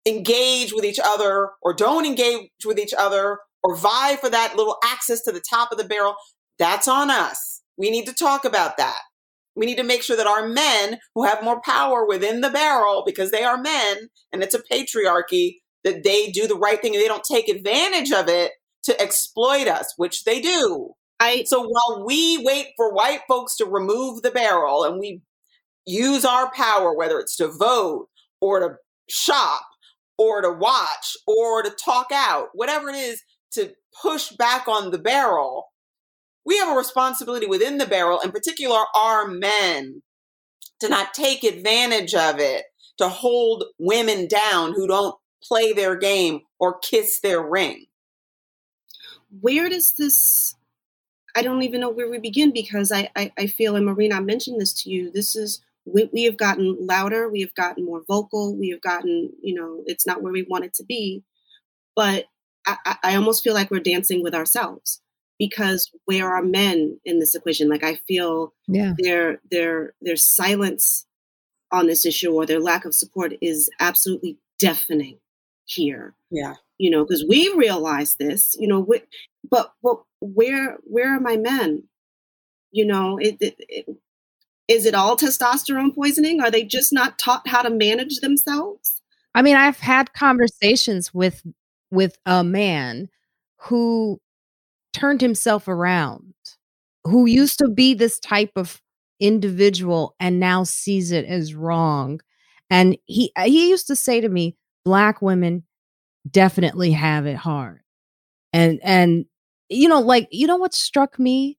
[SPEAKER 2] engage with each other or don't engage with each other or vie for that little access to the top of the barrel, that's on us. We need to talk about that. We need to make sure that our men who have more power within the barrel because they are men and it's a patriarchy that they do the right thing and they don't take advantage of it to exploit us, which they do. I, so while we wait for white folks to remove the barrel and we use our power, whether it's to vote or to shop or to watch or to talk out, whatever it is, to push back on the barrel, we have a responsibility within the barrel, in particular our men, to not take advantage of it, to hold women down who don't play their game or kiss their ring
[SPEAKER 3] where does this I don't even know where we begin because I, I, I feel, and Marina, I mentioned this to you, this is, we, we have gotten louder, we have gotten more vocal, we have gotten, you know, it's not where we want it to be. But I, I almost feel like we're dancing with ourselves because where are men in this equation? Like I feel yeah. their their their silence on this issue or their lack of support is absolutely deafening here.
[SPEAKER 2] Yeah
[SPEAKER 3] you know, because we realize this, you know, we, but but where where are my men? You know, it, it, it, is it all testosterone poisoning? Are they just not taught how to manage themselves?
[SPEAKER 1] I mean, I've had conversations with with a man who turned himself around, who used to be this type of individual and now sees it as wrong. And he he used to say to me, black women definitely have it hard. And and you know, like you know what struck me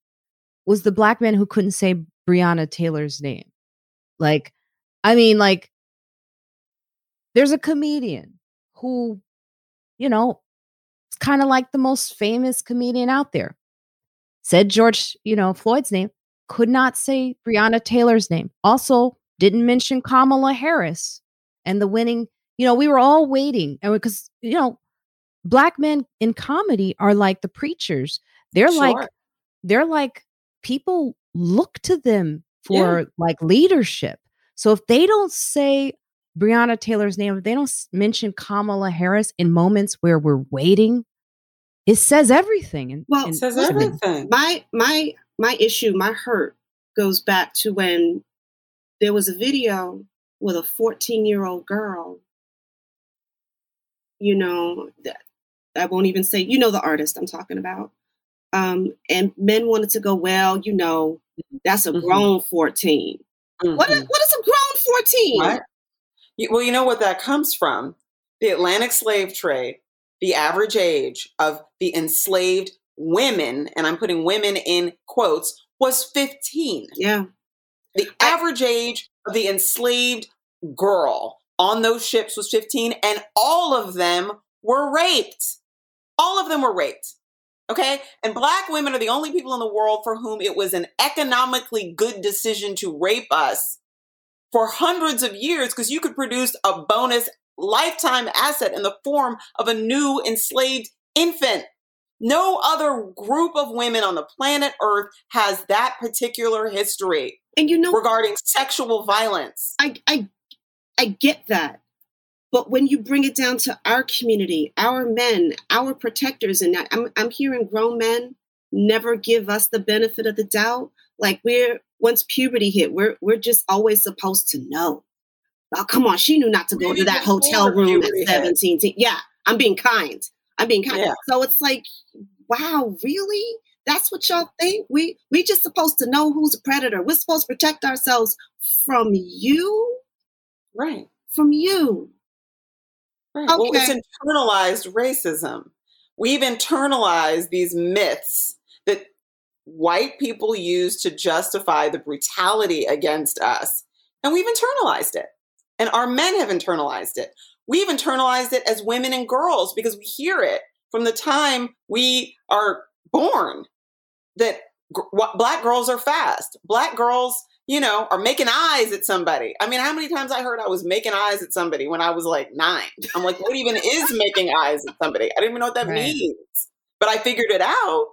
[SPEAKER 1] was the black man who couldn't say Breonna Taylor's name. Like, I mean, like there's a comedian who, you know, it's kind of like the most famous comedian out there. Said George, you know, Floyd's name, could not say Breonna Taylor's name. Also, didn't mention Kamala Harris and the winning. You know, we were all waiting, and because you know, black men in comedy are like the preachers. They're sure. like, they're like people look to them for yeah. like leadership. So if they don't say Breonna Taylor's name, if they don't mention Kamala Harris in moments where we're waiting, it says everything. And,
[SPEAKER 3] well,
[SPEAKER 2] it says everything.
[SPEAKER 3] My my my issue, my hurt goes back to when there was a video with a 14 year old girl. You know, I won't even say, you know, the artist I'm talking about. Um, and men wanted to go, well, you know, that's a mm-hmm. grown 14. Mm-hmm. What, is, what is a grown 14? Right.
[SPEAKER 2] Well, you know what that comes from? The Atlantic slave trade, the average age of the enslaved women, and I'm putting women in quotes, was 15.
[SPEAKER 3] Yeah.
[SPEAKER 2] The average age of the enslaved girl on those ships was 15, and all of them were raped. All of them were raped. Okay. And black women are the only people in the world for whom it was an economically good decision to rape us for hundreds of years because you could produce a bonus lifetime asset in the form of a new enslaved infant. No other group of women on the planet Earth has that particular history.
[SPEAKER 3] And you know
[SPEAKER 2] regarding sexual violence.
[SPEAKER 3] I I I get that. But when you bring it down to our community, our men, our protectors, and I'm, I'm hearing grown men never give us the benefit of the doubt. Like we're once puberty hit, we're we're just always supposed to know. Oh, come on, she knew not to go to that hotel room at 17. Yeah, I'm being kind. I'm being kind. Yeah. So it's like, wow, really? That's what y'all think? We we just supposed to know who's a predator. We're supposed to protect ourselves from you?
[SPEAKER 2] Right.
[SPEAKER 3] From you.
[SPEAKER 2] Right. Okay. Well, it's internalized racism. We've internalized these myths that white people use to justify the brutality against us. And we've internalized it. And our men have internalized it. We've internalized it as women and girls because we hear it from the time we are born that black girls are fast. Black girls you know, are making eyes at somebody. I mean, how many times I heard I was making eyes at somebody when I was like nine? I'm like, what even is making eyes at somebody? I didn't even know what that right. means, but I figured it out.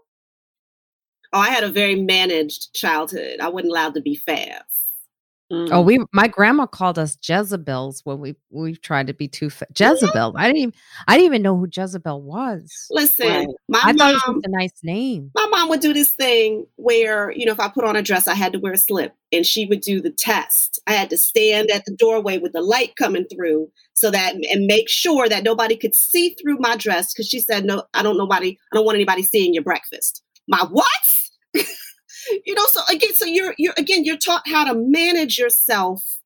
[SPEAKER 3] Oh, I had a very managed childhood. I wasn't allowed to be fast.
[SPEAKER 1] Mm. Oh, we my grandma called us Jezebels when we we tried to be too fa- Jezebel. I didn't even I didn't even know who Jezebel was.
[SPEAKER 3] Listen, my
[SPEAKER 1] I
[SPEAKER 3] mom,
[SPEAKER 1] thought it was a nice name.
[SPEAKER 3] My mom would do this thing where you know if I put on a dress, I had to wear a slip, and she would do the test. I had to stand at the doorway with the light coming through so that and make sure that nobody could see through my dress because she said no, I don't nobody I don't want anybody seeing your breakfast. My what? you know so again so you're you're again you're taught how to manage yourself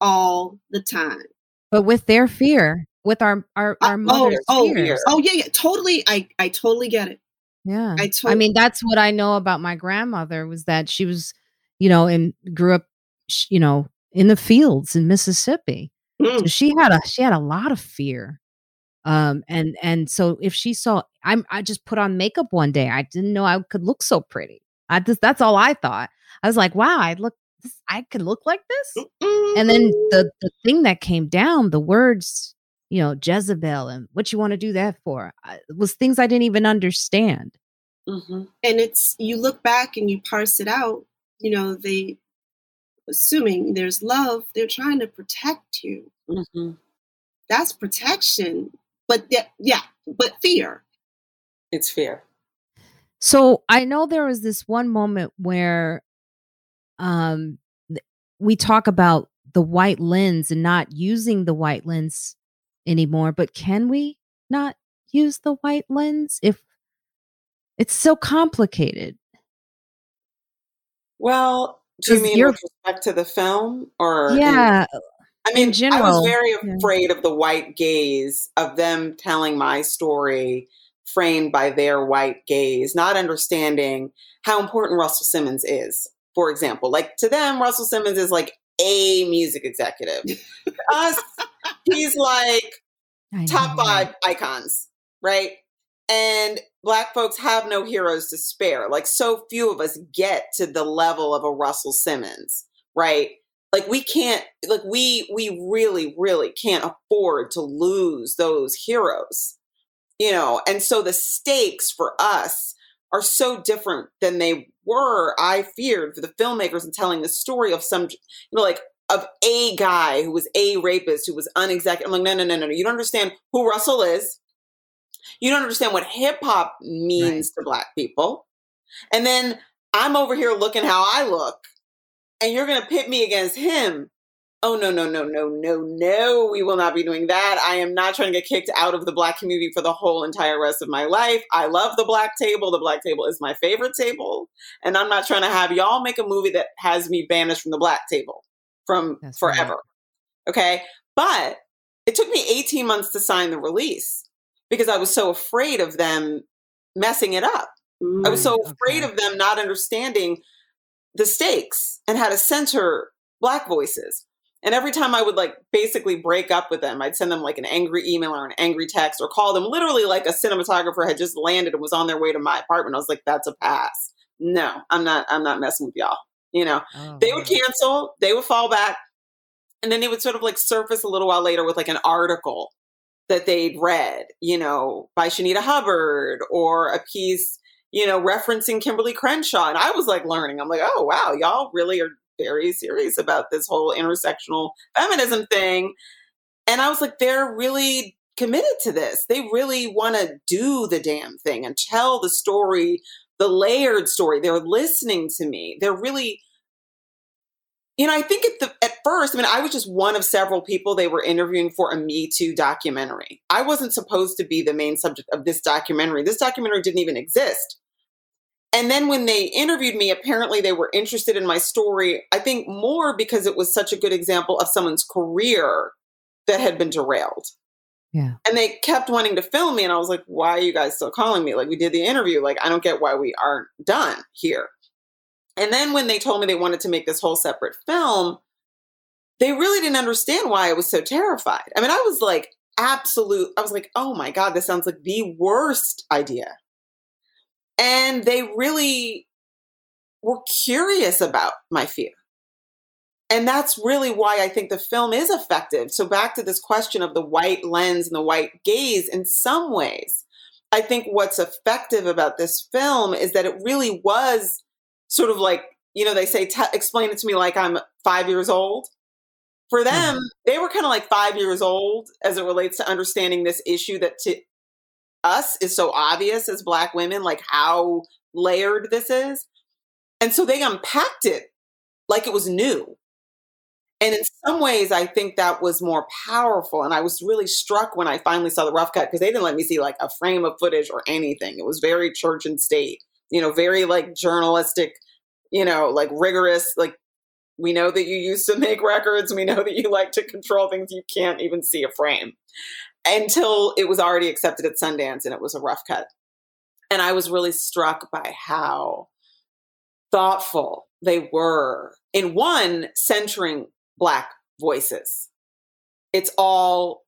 [SPEAKER 3] all the time.
[SPEAKER 1] But with their fear with our our, uh, our mother's
[SPEAKER 3] oh,
[SPEAKER 1] fear.
[SPEAKER 3] oh, oh yeah yeah. Totally i i totally get it.
[SPEAKER 1] Yeah. I totally- i mean that's what i know about my grandmother was that she was you know and grew up you know in the fields in mississippi. Mm. so she had a she had a lot of fear. Um and and so if she saw i'm i just put on makeup one day. I didn't know i could look so pretty I just that's all I thought. I was like, wow, I look I could look like this. Mm-hmm. And then the the thing that came down, the words, you know, Jezebel and what you want to do that for, was things I didn't even understand.
[SPEAKER 3] Mm-hmm. And it's you look back and you parse it out. You know, they assuming there's love, they're trying to protect you. Mm-hmm. That's protection, but that, yeah, but fear.
[SPEAKER 2] It's fear.
[SPEAKER 1] So I know there was this one moment where um we talk about the white lens and not using the white lens anymore, but can we not use the white lens if it's so complicated?
[SPEAKER 2] Well, do you mean with respect to the film or
[SPEAKER 1] yeah
[SPEAKER 2] in, i mean general, i was very afraid yeah. of the white gaze of them telling my story framed by their white gaze, not understanding how important Russell Simmons is. For example, like to them, Russell Simmons is like a music executive. to us, he's like top five icons, right? And black folks have no heroes to spare. Like so few of us get to the level of a Russell Simmons, right? Like we can't like we we really really can't afford to lose those heroes. You know, and so the stakes for us are so different than they were, I feared, for the filmmakers in telling the story of some, you know, like of a guy who was a rapist who was unexecuted. I'm like, no, no, no, no, no. You don't understand who Russell is. You don't understand what hip hop means right. to black people. And then I'm over here looking how I look, and you're going to pit me against him oh no no no no no no we will not be doing that. I am not trying to get kicked out of the black community for the whole entire rest of my life. I love the black table. The black table is my favorite table. And i'm not trying to have y'all make a movie that has me banished from the black table from That's forever right. okay? But it took me 18 months to sign the release because i was so afraid of them messing it up. Mm, i was so mm, afraid of them not understanding the stakes and how to center black voices and every time I would like basically break up with them, I'd send them like an angry email or an angry text or call them literally like a cinematographer had just landed and was on their way to my apartment. I was like, that's a pass. No, I'm not, I'm not messing with y'all. You know, oh, they would cancel, they would fall back. And then they would sort of like surface a little while later with like an article that they'd read, you know, by Shanita Hubbard or a piece, you know, referencing Kimberlé Crenshaw. And I was like learning, I'm like, oh, wow, y'all really are very serious about this whole intersectional feminism thing. And I was like, they're really committed to this. They really want to do the damn thing and tell the story, the layered story. They're listening to me. They're really you know, I think at the at first, I mean, I was just one of several people they were interviewing for a Me Too documentary. I wasn't supposed to be the main subject of this documentary. This documentary didn't even exist. And then when they interviewed me, apparently they were interested in my story. I think more because it was such a good example of someone's career that had been derailed.
[SPEAKER 1] Yeah.
[SPEAKER 2] And they kept wanting to film me. And I was like, why are you guys still calling me? Like, we did the interview. Like, I don't get why we aren't done here. And then when they told me they wanted to make this whole separate film, they really didn't understand why I was so terrified. I mean, I was like, absolute, I was like, oh my God, this sounds like the worst idea. And they really were curious about my fear. And that's really why I think the film is effective. So, back to this question of the white lens and the white gaze, in some ways, I think what's effective about this film is that it really was sort of like, you know, they say, explain it to me like I'm five years old. For them, mm-hmm. they were kind of like five years old as it relates to understanding this issue that to us is so obvious as Black women, like how layered this is. And so they unpacked it like it was new. And in some ways, I think that was more powerful. And I was really struck when I finally saw the rough cut because they didn't let me see like a frame of footage or anything. It was very church and state, you know, very like journalistic, you know, like rigorous. Like, we know that you used to make records. We know that you like to control things. You can't even see a frame until it was already accepted at Sundance and it was a rough cut. And I was really struck by how thoughtful they were in one centering Black voices. It's all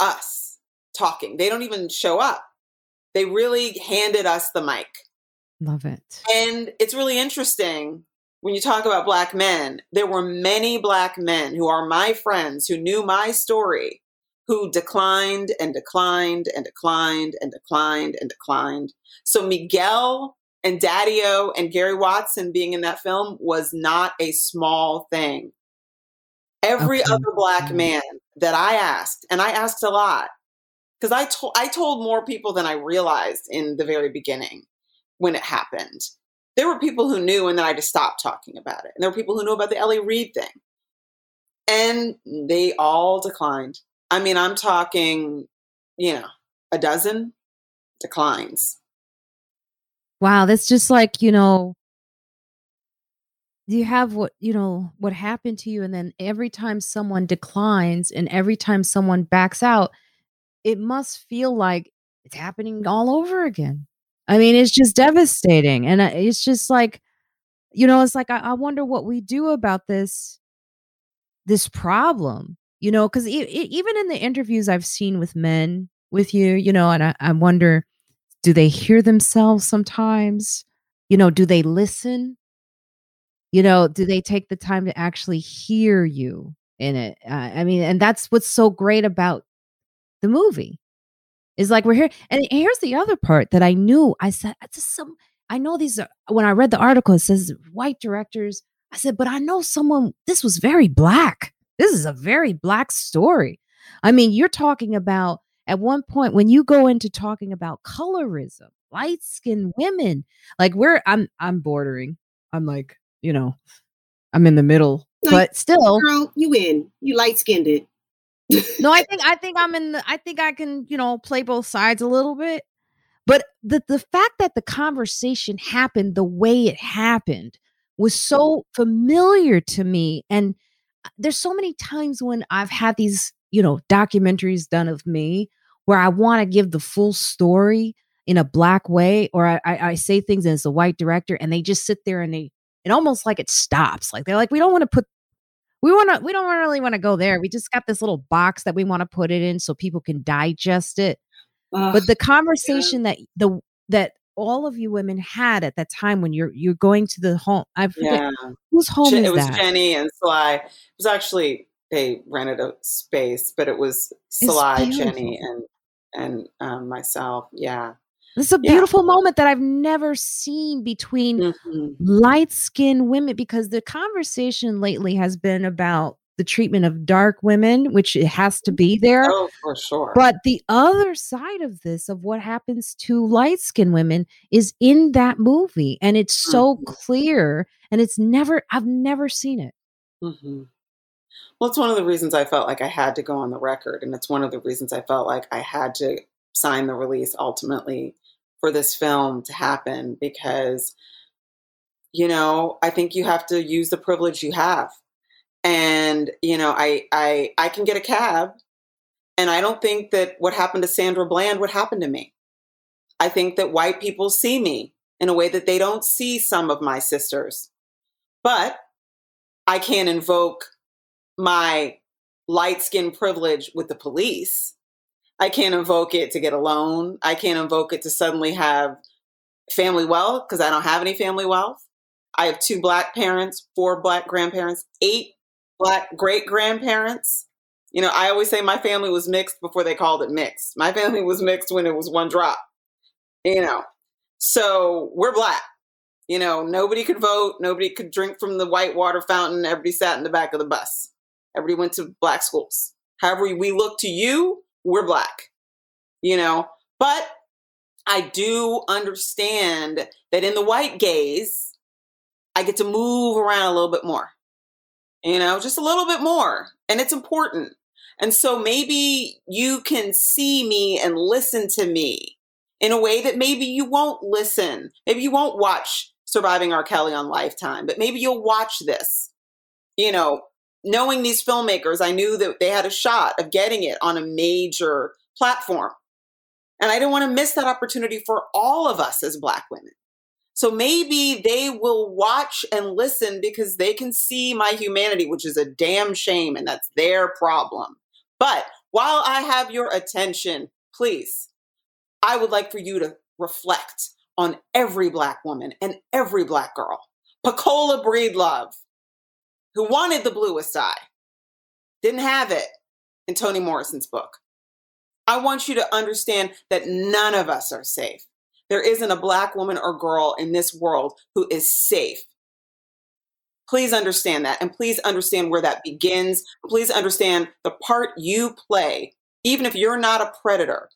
[SPEAKER 2] us talking. They don't even show up. They really handed us the mic.
[SPEAKER 1] Love it.
[SPEAKER 2] And it's really interesting when you talk about Black men. There were many Black men who are my friends who knew my story who declined and declined and declined and declined and declined. So Miguel and Daddy-O and Gary Watson being in that film was not a small thing. Every okay. other black mm. man that I asked, and I asked a lot, because I told I told more people than I realized in the very beginning when it happened. There were people who knew, and then I just stopped talking about it. And there were people who knew about the L.A. Reid thing, and they all declined. I mean, I'm talking, you know, a dozen declines.
[SPEAKER 1] Wow, that's just like, you know, you have what, you know, what happened to you. And then every time someone declines and every time someone backs out, it must feel like it's happening all over again. I mean, it's just devastating. And uh, it's just like, you know, it's like, I, I wonder what we do about this, this problem you know because e- even in the interviews i've seen with men with you you know and I, I wonder do they hear themselves sometimes? You know, do they listen? You know, do they take the time to actually hear you in it? Uh, I mean, and that's what's so great about the movie is like we're here. And here's the other part that I knew. I said, just some. I know these are when I read the article. It says white directors. I said, but I know someone. This was very black. This is a very black story. I mean, you're talking about at one point when you go into talking about colorism, light skinned women, like we're I'm I'm bordering. I'm like, you know, I'm in the middle. but still
[SPEAKER 3] girl, you in. You light skinned it.
[SPEAKER 1] no, I think I think I'm in the I think I can, you know, play both sides a little bit. But the the fact that the conversation happened the way it happened was so familiar to me and there's so many times when I've had these you know, documentaries done of me where I want to give the full story in a black way, or I, I, I say things as a white director and they just sit there and they, it almost like it stops. Like they're like, we don't want to put, we want to, we don't really want to go there. We just got this little box that we want to put it in so people can digest it. but the conversation yeah. that the, that all of you women had at that time when you're you're going to the home. I forget yeah. whose home
[SPEAKER 2] it
[SPEAKER 1] is
[SPEAKER 2] was
[SPEAKER 1] that?
[SPEAKER 2] Jenny and Sly. It was actually they rented a space, but it was Sly, Jenny, and and um, myself. Yeah.
[SPEAKER 1] This is a beautiful yeah. moment that I've never seen between mm-hmm. light skinned women because the conversation lately has been about the treatment of dark women, which it has to be there.
[SPEAKER 2] Oh, for sure.
[SPEAKER 1] But the other side of this, of what happens to light skinned women, is in that movie. And it's so mm-hmm. clear. And it's never, I've never seen it.
[SPEAKER 2] Mm-hmm. Well, it's one of the reasons I felt like I had to go on the record. And it's one of the reasons I felt like I had to sign the release ultimately for this film to happen because, you know, I think you have to use the privilege you have. And, you know, I, I, I can get a cab. And I don't think that what happened to Sandra Bland would happen to me. I think that white people see me in a way that they don't see some of my sisters. But I can't invoke my light skin privilege with the police. I can't invoke it to get a loan. I can't invoke it to suddenly have family wealth because I don't have any family wealth. I have two black parents, four black grandparents, eight black great grandparents. You know, I always say my family was mixed before they called it mixed. My family was mixed when it was one drop, you know. So we're black. You know, nobody could vote, nobody could drink from the white water fountain, everybody sat in the back of the bus. Everybody went to black schools. However, we look to you, we're black, you know. But I do understand that in the white gaze, I get to move around a little bit more, you know, just a little bit more. And it's important. And so maybe you can see me and listen to me in a way that maybe you won't listen. Maybe you won't watch Surviving R. Kelly on Lifetime, but maybe you'll watch this, you know, knowing these filmmakers, I knew that they had a shot of getting it on a major platform. And I didn't want to miss that opportunity for all of us as Black women. So maybe they will watch and listen because they can see my humanity, which is a damn shame, and that's their problem. But while I have your attention, please, I would like for you to reflect on every Black woman and every Black girl. Pecola Breedlove, who wanted the bluest eye, didn't have it in Toni Morrison's book. I want you to understand that none of us are safe. There isn't a black woman or girl in this world who is safe. Please understand that. And please understand where that begins. Please understand the part you play, even if you're not a predator.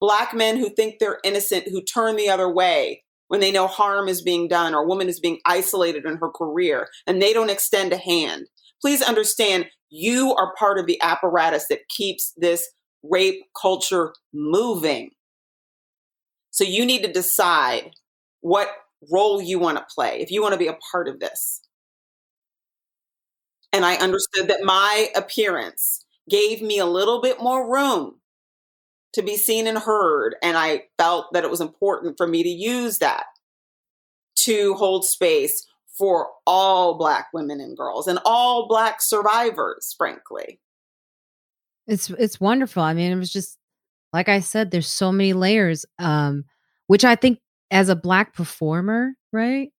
[SPEAKER 2] Black men who think they're innocent, who turn the other way, when they know harm is being done or a woman is being isolated in her career and they don't extend a hand. Please understand you are part of the apparatus that keeps this rape culture moving. So you need to decide what role you want to play if you want to be a part of this. And I understood that my appearance gave me a little bit more room to be seen and heard. And I felt that it was important for me to use that to hold space for all Black women and girls and all Black survivors, frankly.
[SPEAKER 1] It's it's wonderful. I mean, it was just like I said, there's so many layers. Um, which I think as a black performer, right?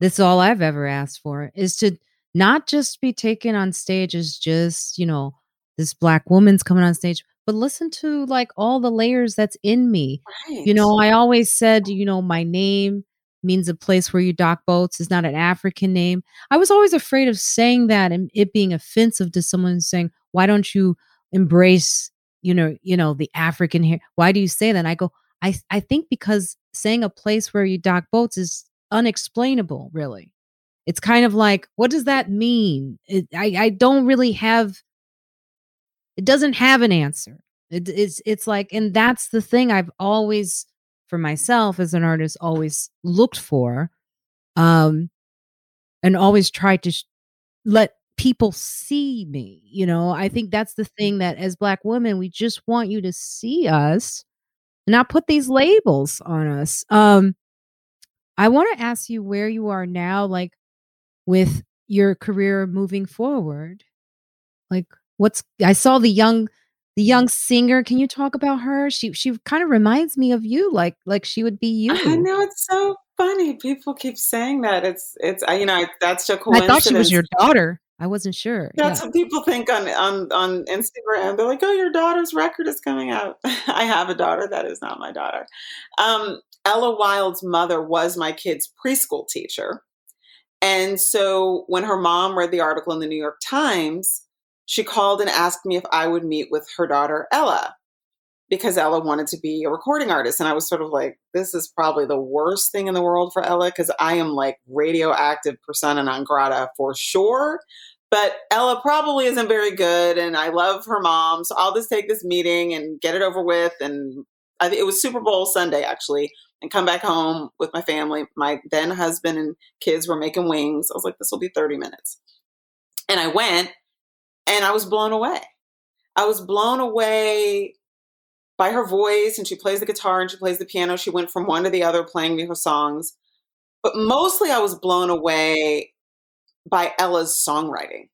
[SPEAKER 1] This is all I've ever asked for is to not just be taken on stage as just, you know, this black woman's coming on stage, but listen to like all the layers that's in me. Right. You know, I always said, you know, my name means a place where you dock boats is not an African name. I was always afraid of saying that and it being offensive to someone saying, why don't you embrace, you know, you know, the African here? Why do you say that? And I go, I, I think because saying a place where you dock boats is unexplainable, really. It's kind of like, what does that mean? It, I, I don't really have it doesn't have an answer. It, it's it's like, and that's the thing I've always, for myself as an artist, always looked for, um, and always tried to sh- let people see me. You know, I think that's the thing that as Black women, we just want you to see us, not put these labels on us. Um, I want to ask you where you are now, like with your career moving forward. Like, what's I saw the young the young singer. Can you talk about her? She she kind of reminds me of you, like like she would be you.
[SPEAKER 2] I know it's so funny. People keep saying that. It's it's you know that's a coincidence.
[SPEAKER 1] I thought she was your daughter. I wasn't sure.
[SPEAKER 2] That's yeah. what people think on on on Instagram. They're like, "Oh, your daughter's record is coming out." I have a daughter. That is not my daughter. Um, Ella Wild's mother was my kid's preschool teacher, and so when her mom read the article in the New York Times, she called and asked me if I would meet with her daughter, Ella, because Ella wanted to be a recording artist. And I was sort of like, this is probably the worst thing in the world for Ella because I am like radioactive persona non grata for sure. But Ella probably isn't very good. And I love her mom. So I'll just take this meeting and get it over with. And I, it was Super Bowl Sunday, actually, and come back home with my family. My then husband and kids were making wings. I was like, this will be 30 minutes. And I went and I was blown away. I was blown away by her voice, and she plays the guitar and she plays the piano. She went from one to the other playing me her songs. But mostly, I was blown away by Ella's songwriting.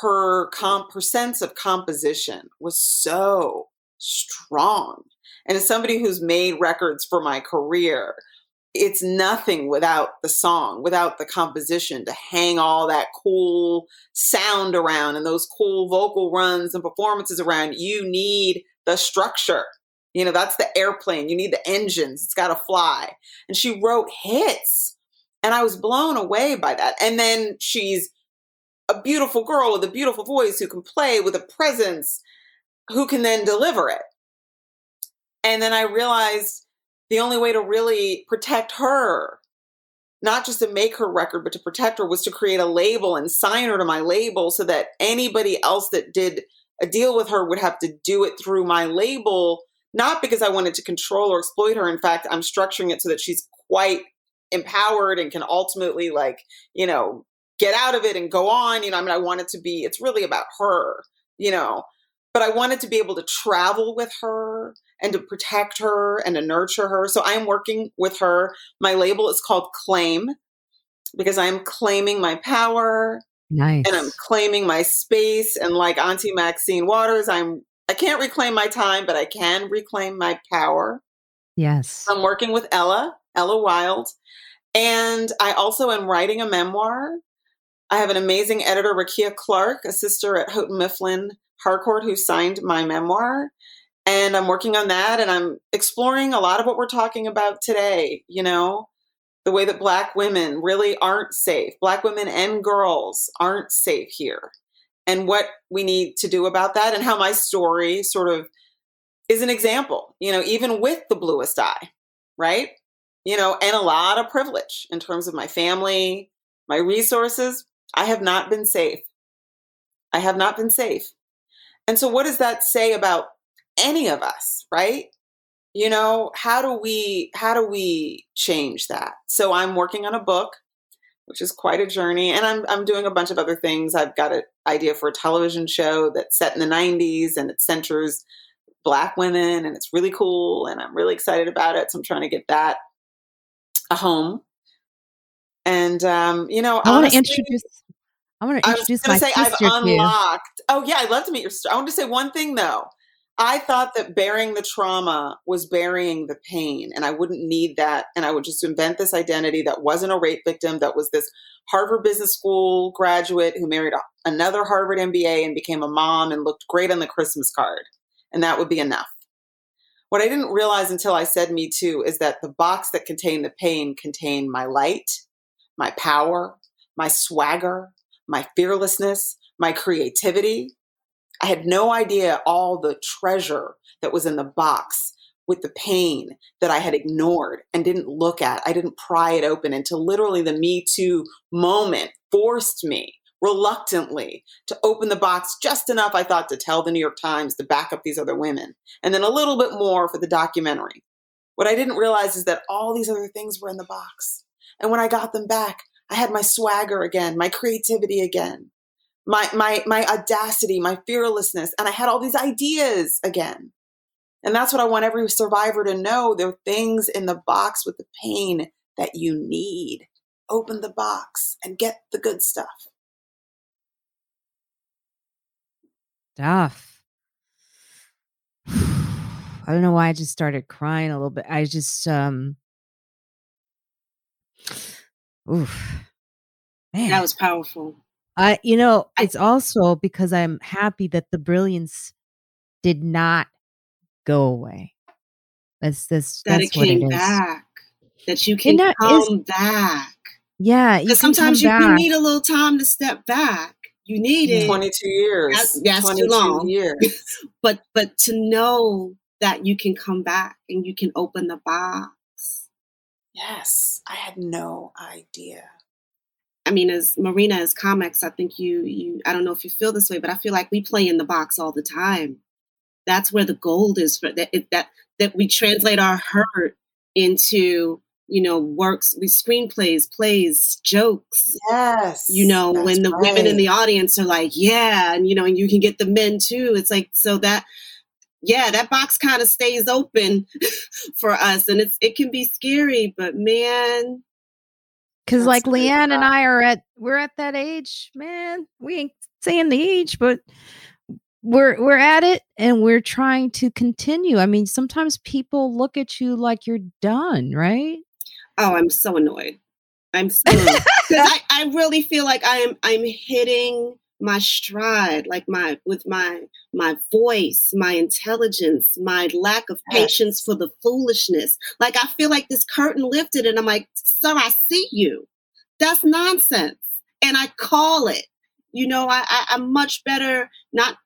[SPEAKER 2] Her comp, her sense of composition was so strong. And as somebody who's made records for my career, it's nothing without the song, without the composition to hang all that cool sound around and those cool vocal runs and performances around. You need the structure. You know, that's the airplane. You need the engines. It's got to fly. And she wrote hits. And I was blown away by that. And then she's a beautiful girl with a beautiful voice who can play with a presence, who can then deliver it. And then I realized the only way to really protect her, not just to make her record, but to protect her, was to create a label and sign her to my label so that anybody else that did a deal with her would have to do it through my label, not because I wanted to control or exploit her. In fact, I'm structuring it so that she's quite empowered and can ultimately, like, you know, get out of it and go on. You know, I mean, I want it to be, it's really about her, you know, but I wanted to be able to travel with her and to protect her and to nurture her. So I'm working with her. My label is called Claim because I'm claiming my power.
[SPEAKER 1] Nice.
[SPEAKER 2] And I'm claiming my space. And like Auntie Maxine Waters, I'm I can't reclaim my time, but I can reclaim my power.
[SPEAKER 1] Yes.
[SPEAKER 2] I'm working with Ella, Ella Wild. And I also am writing a memoir. I have an amazing editor, Rakia Clark, a sister at Houghton Mifflin Harcourt, who signed my memoir and I'm working on that and I'm exploring a lot of what we're talking about today, you know, the way that black women really aren't safe. Black women and girls aren't safe here. And what we need to do about that and how my story sort of is an example, you know, even with the bluest eye, right? You know, and a lot of privilege in terms of my family, my resources. I have not been safe. I have not been safe. And so, what does that say about any of us, right? You know, how do we how do we change that? So I'm working on a book, which is quite a journey, and I'm I'm doing a bunch of other things. I've got an idea for a television show that's set in the 90s and it centers black women and it's really cool and I'm really excited about it. So I'm trying to get that a home. And um, you know,
[SPEAKER 1] I want to introduce I want to introduce I was
[SPEAKER 2] my say I've unlocked. Oh yeah, I'd love to meet your. I want to say one thing though. I thought that bearing the trauma was burying the pain, and I wouldn't need that. And I would just invent this identity that wasn't a rape victim, that was this Harvard Business School graduate who married another Harvard MBA and became a mom and looked great on the Christmas card. And that would be enough. What I didn't realize until I said Me Too is that the box that contained the pain contained my light, my power, my swagger, my fearlessness, my creativity. I had no idea all the treasure that was in the box with the pain that I had ignored and didn't look at. I didn't pry it open until literally the Me Too moment forced me reluctantly to open the box just enough, I thought, to tell the New York Times to back up these other women, and then a little bit more for the documentary. What I didn't realize is that all these other things were in the box. And when I got them back, I had my swagger again, my creativity again, my my my audacity, my fearlessness, and I had all these ideas again. And that's what I want every survivor to know. There are things in the box with the pain that you need. Open the box and get the good stuff.
[SPEAKER 1] Stuff. I don't know why I just started crying a little bit. I just um oof.
[SPEAKER 3] Man. That was powerful.
[SPEAKER 1] I you know, it's also because I'm happy that the brilliance did not go away. That's this.
[SPEAKER 3] That
[SPEAKER 1] that's
[SPEAKER 3] it came back. That you can come back.
[SPEAKER 1] Yeah,
[SPEAKER 3] because sometimes you, you, need a little time to step back. You need it.
[SPEAKER 2] Twenty two years. That's,
[SPEAKER 3] that's too long. Years. but but to know that you can come back and you can open the box.
[SPEAKER 2] Yes, I had no idea.
[SPEAKER 3] I mean, as Marina, as comics, I think you you I don't know if you feel this way, but I feel like we play in the box all the time. That's where the gold is for that that that we translate our hurt into you know works we screenplays plays jokes.
[SPEAKER 2] Yes
[SPEAKER 3] you know when the right. women in the audience are like yeah and you know and you can get the men too. It's like so that yeah that box kind of stays open for us and it's it can be scary but man
[SPEAKER 1] because like Leighann and i are at we're at that age man we ain't saying the age but we're we're at it and we're trying to continue. I mean, sometimes people look at you like you're done, right?
[SPEAKER 3] Oh, I'm so annoyed. I'm so I, I really feel like I am I'm hitting my stride, like my with my my voice, my intelligence, my lack of patience for the foolishness. Like I feel like this curtain lifted and I'm like, sir, I see you. That's nonsense. And I call it. You know, I, I, I'm much better not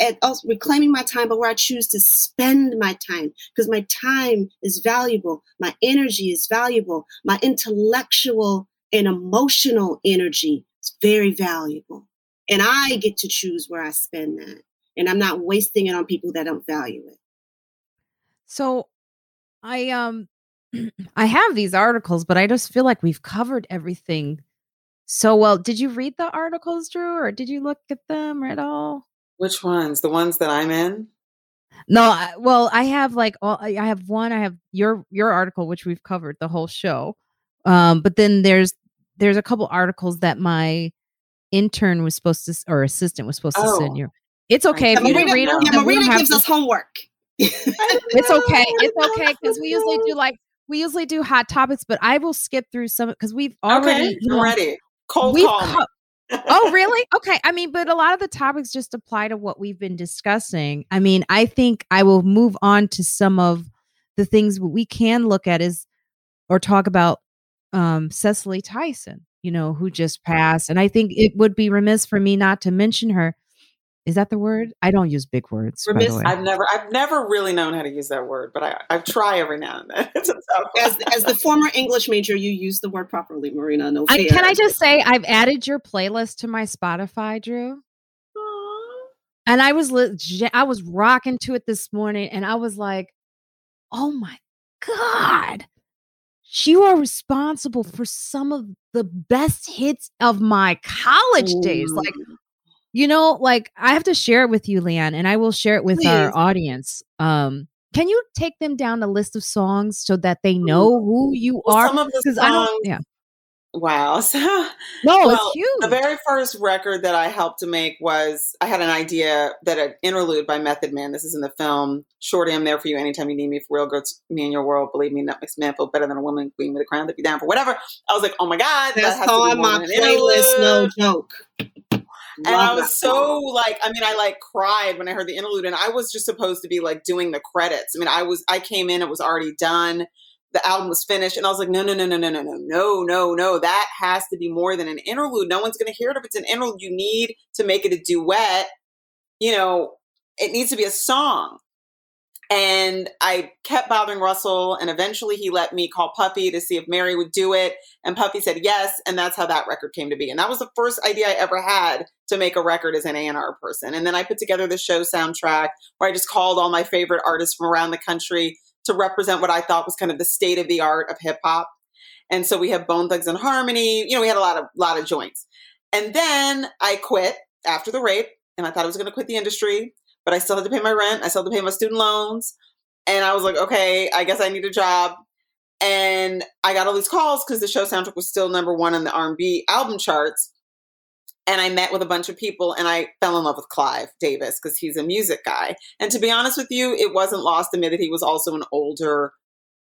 [SPEAKER 3] at also reclaiming my time, but where I choose to spend my time because my time is valuable, my energy is valuable, my intellectual and emotional energy is very valuable. And I get to choose where I spend that. And I'm not wasting it on people that don't value it.
[SPEAKER 1] So I um I have these articles, but I just feel like we've covered everything so well. Did you read the articles, Drew, or did you look at them at all?
[SPEAKER 2] Which ones? The ones that I'm in?
[SPEAKER 1] No, I, well, I have like all I have one. I have your your article, which we've covered the whole show. Um, but then there's there's a couple articles that my intern was supposed to or assistant was supposed oh. to send oh. you. It's okay if you
[SPEAKER 3] Marina,
[SPEAKER 1] read them.
[SPEAKER 3] Yeah, Marina gives us homework.
[SPEAKER 1] it's okay. It's okay because we usually do like we usually do hot topics, but I will skip through some because we've already
[SPEAKER 2] okay, you know, ready. Cold
[SPEAKER 1] we've
[SPEAKER 2] call. Co-
[SPEAKER 1] oh, really? Okay. I mean, but a lot of the topics just apply to what we've been discussing. I mean, I think I will move on to some of the things we can look at is or talk about um Cicely Tyson, you know, who just passed. And I think it would be remiss for me not to mention her is that the word? I don't use big words. Remiss,
[SPEAKER 2] I've never, I've never really known how to use that word, but I, I try every now and then.
[SPEAKER 3] as, as the former English major, you use the word properly, Marina. No,
[SPEAKER 1] I, can I just say I've added your playlist to my Spotify, Drew. And I was, I was rocking to it this morning, and I was like, "Oh my god, you are responsible for some of the best hits of my college Ooh. days." Like you know, like I have to share it with you, Leighann, and I will share it with Please. our audience. Um, can you take them down the list of songs so that they know who you
[SPEAKER 2] well,
[SPEAKER 1] are?
[SPEAKER 2] Some of the songs,
[SPEAKER 1] yeah.
[SPEAKER 2] Wow. So,
[SPEAKER 1] no, well, it's huge.
[SPEAKER 2] The very first record that I helped to make was I had an idea that an interlude by Method Man. This is in the film Shorty, I'm there for you anytime you need me for real. Girls, me in your world. Believe me, that makes man feel better than a woman queen with a crown that be down for whatever. I was like, oh my God.
[SPEAKER 3] That's that on my playlist, no joke.
[SPEAKER 2] and I was so like, I mean, I like cried when I heard the interlude, and I was just supposed to be like doing the credits. I mean, I was, I came in, it was already done the album was finished. And I was like, no, no, no, no, no, no, no, no, no, no. That has to be more than an interlude. No one's going to hear it if it's an interlude. You need to make it a duet. You know, it needs to be a song. And I kept bothering Russell, and eventually he let me call Puffy to see if Mary would do it. And Puffy said yes, and that's how that record came to be. And that was the first idea I ever had to make a record as an A&R person. And then I put together the show soundtrack where I just called all my favorite artists from around the country to represent what I thought was kind of the state of the art of hip hop. And so we have Bone Thugs-n-Harmony. You know, we had a lot of lot of joints. And then I quit after the rape, and I thought I was going to quit the industry, but I still had to pay my rent. I still had to pay my student loans, and I was like, okay, I guess I need a job. And I got all these calls because the show soundtrack was still number one on the R&B album charts and I met with a bunch of people and I fell in love with Clive Davis because he's a music guy. And to be honest with you, it wasn't lost to me that he was also an older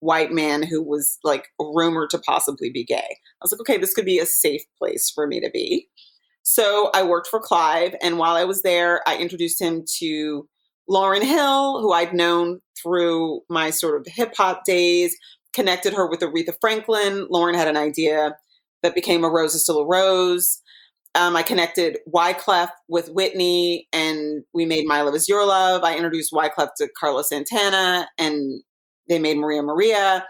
[SPEAKER 2] white man who was like rumored to possibly be gay. I was like, okay, this could be a safe place for me to be. So I worked for Clive. And while I was there, I introduced him to Lauryn Hill, who I'd known through my sort of hip hop days, connected her with Aretha Franklin. Lauryn had an idea that became A Rose is Still a Rose um, I connected Wyclef with Whitney and we made My Love Is Your Love. I introduced Wyclef to Carlos Santana and they made Maria Maria.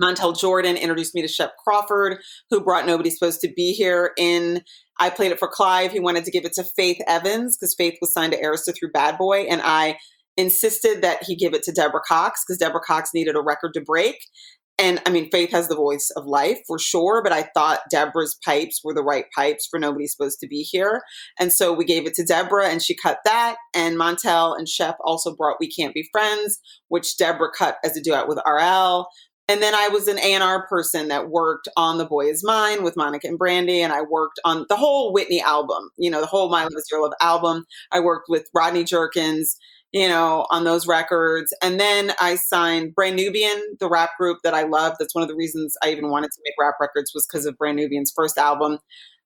[SPEAKER 2] Montell Jordan introduced me to Shep Crawford, who brought Nobody's Supposed to Be Here in. I played it for Clive. He wanted to give it to Faith Evans because Faith was signed to Arista through Bad Boy. And I insisted that he give it to Deborah Cox because Deborah Cox needed a record to break. And I mean, Faith has the voice of life for sure, but I thought Deborah's pipes were the right pipes for Nobody's Supposed to Be Here. And so we gave it to Deborah and she cut that. And Montell and Shep also brought We Can't Be Friends, which Deborah cut as a duet with RL. And then I was an A&R person that worked on The Boy Is Mine with Monica and Brandy. And I worked on the whole Whitney album, you know, the whole My Love Is Your Love album. I worked with Rodney Jerkins you know, on those records. And then I signed Brand Nubian, the rap group that I love. That's one of the reasons I even wanted to make rap records was because of Brand Nubian's first album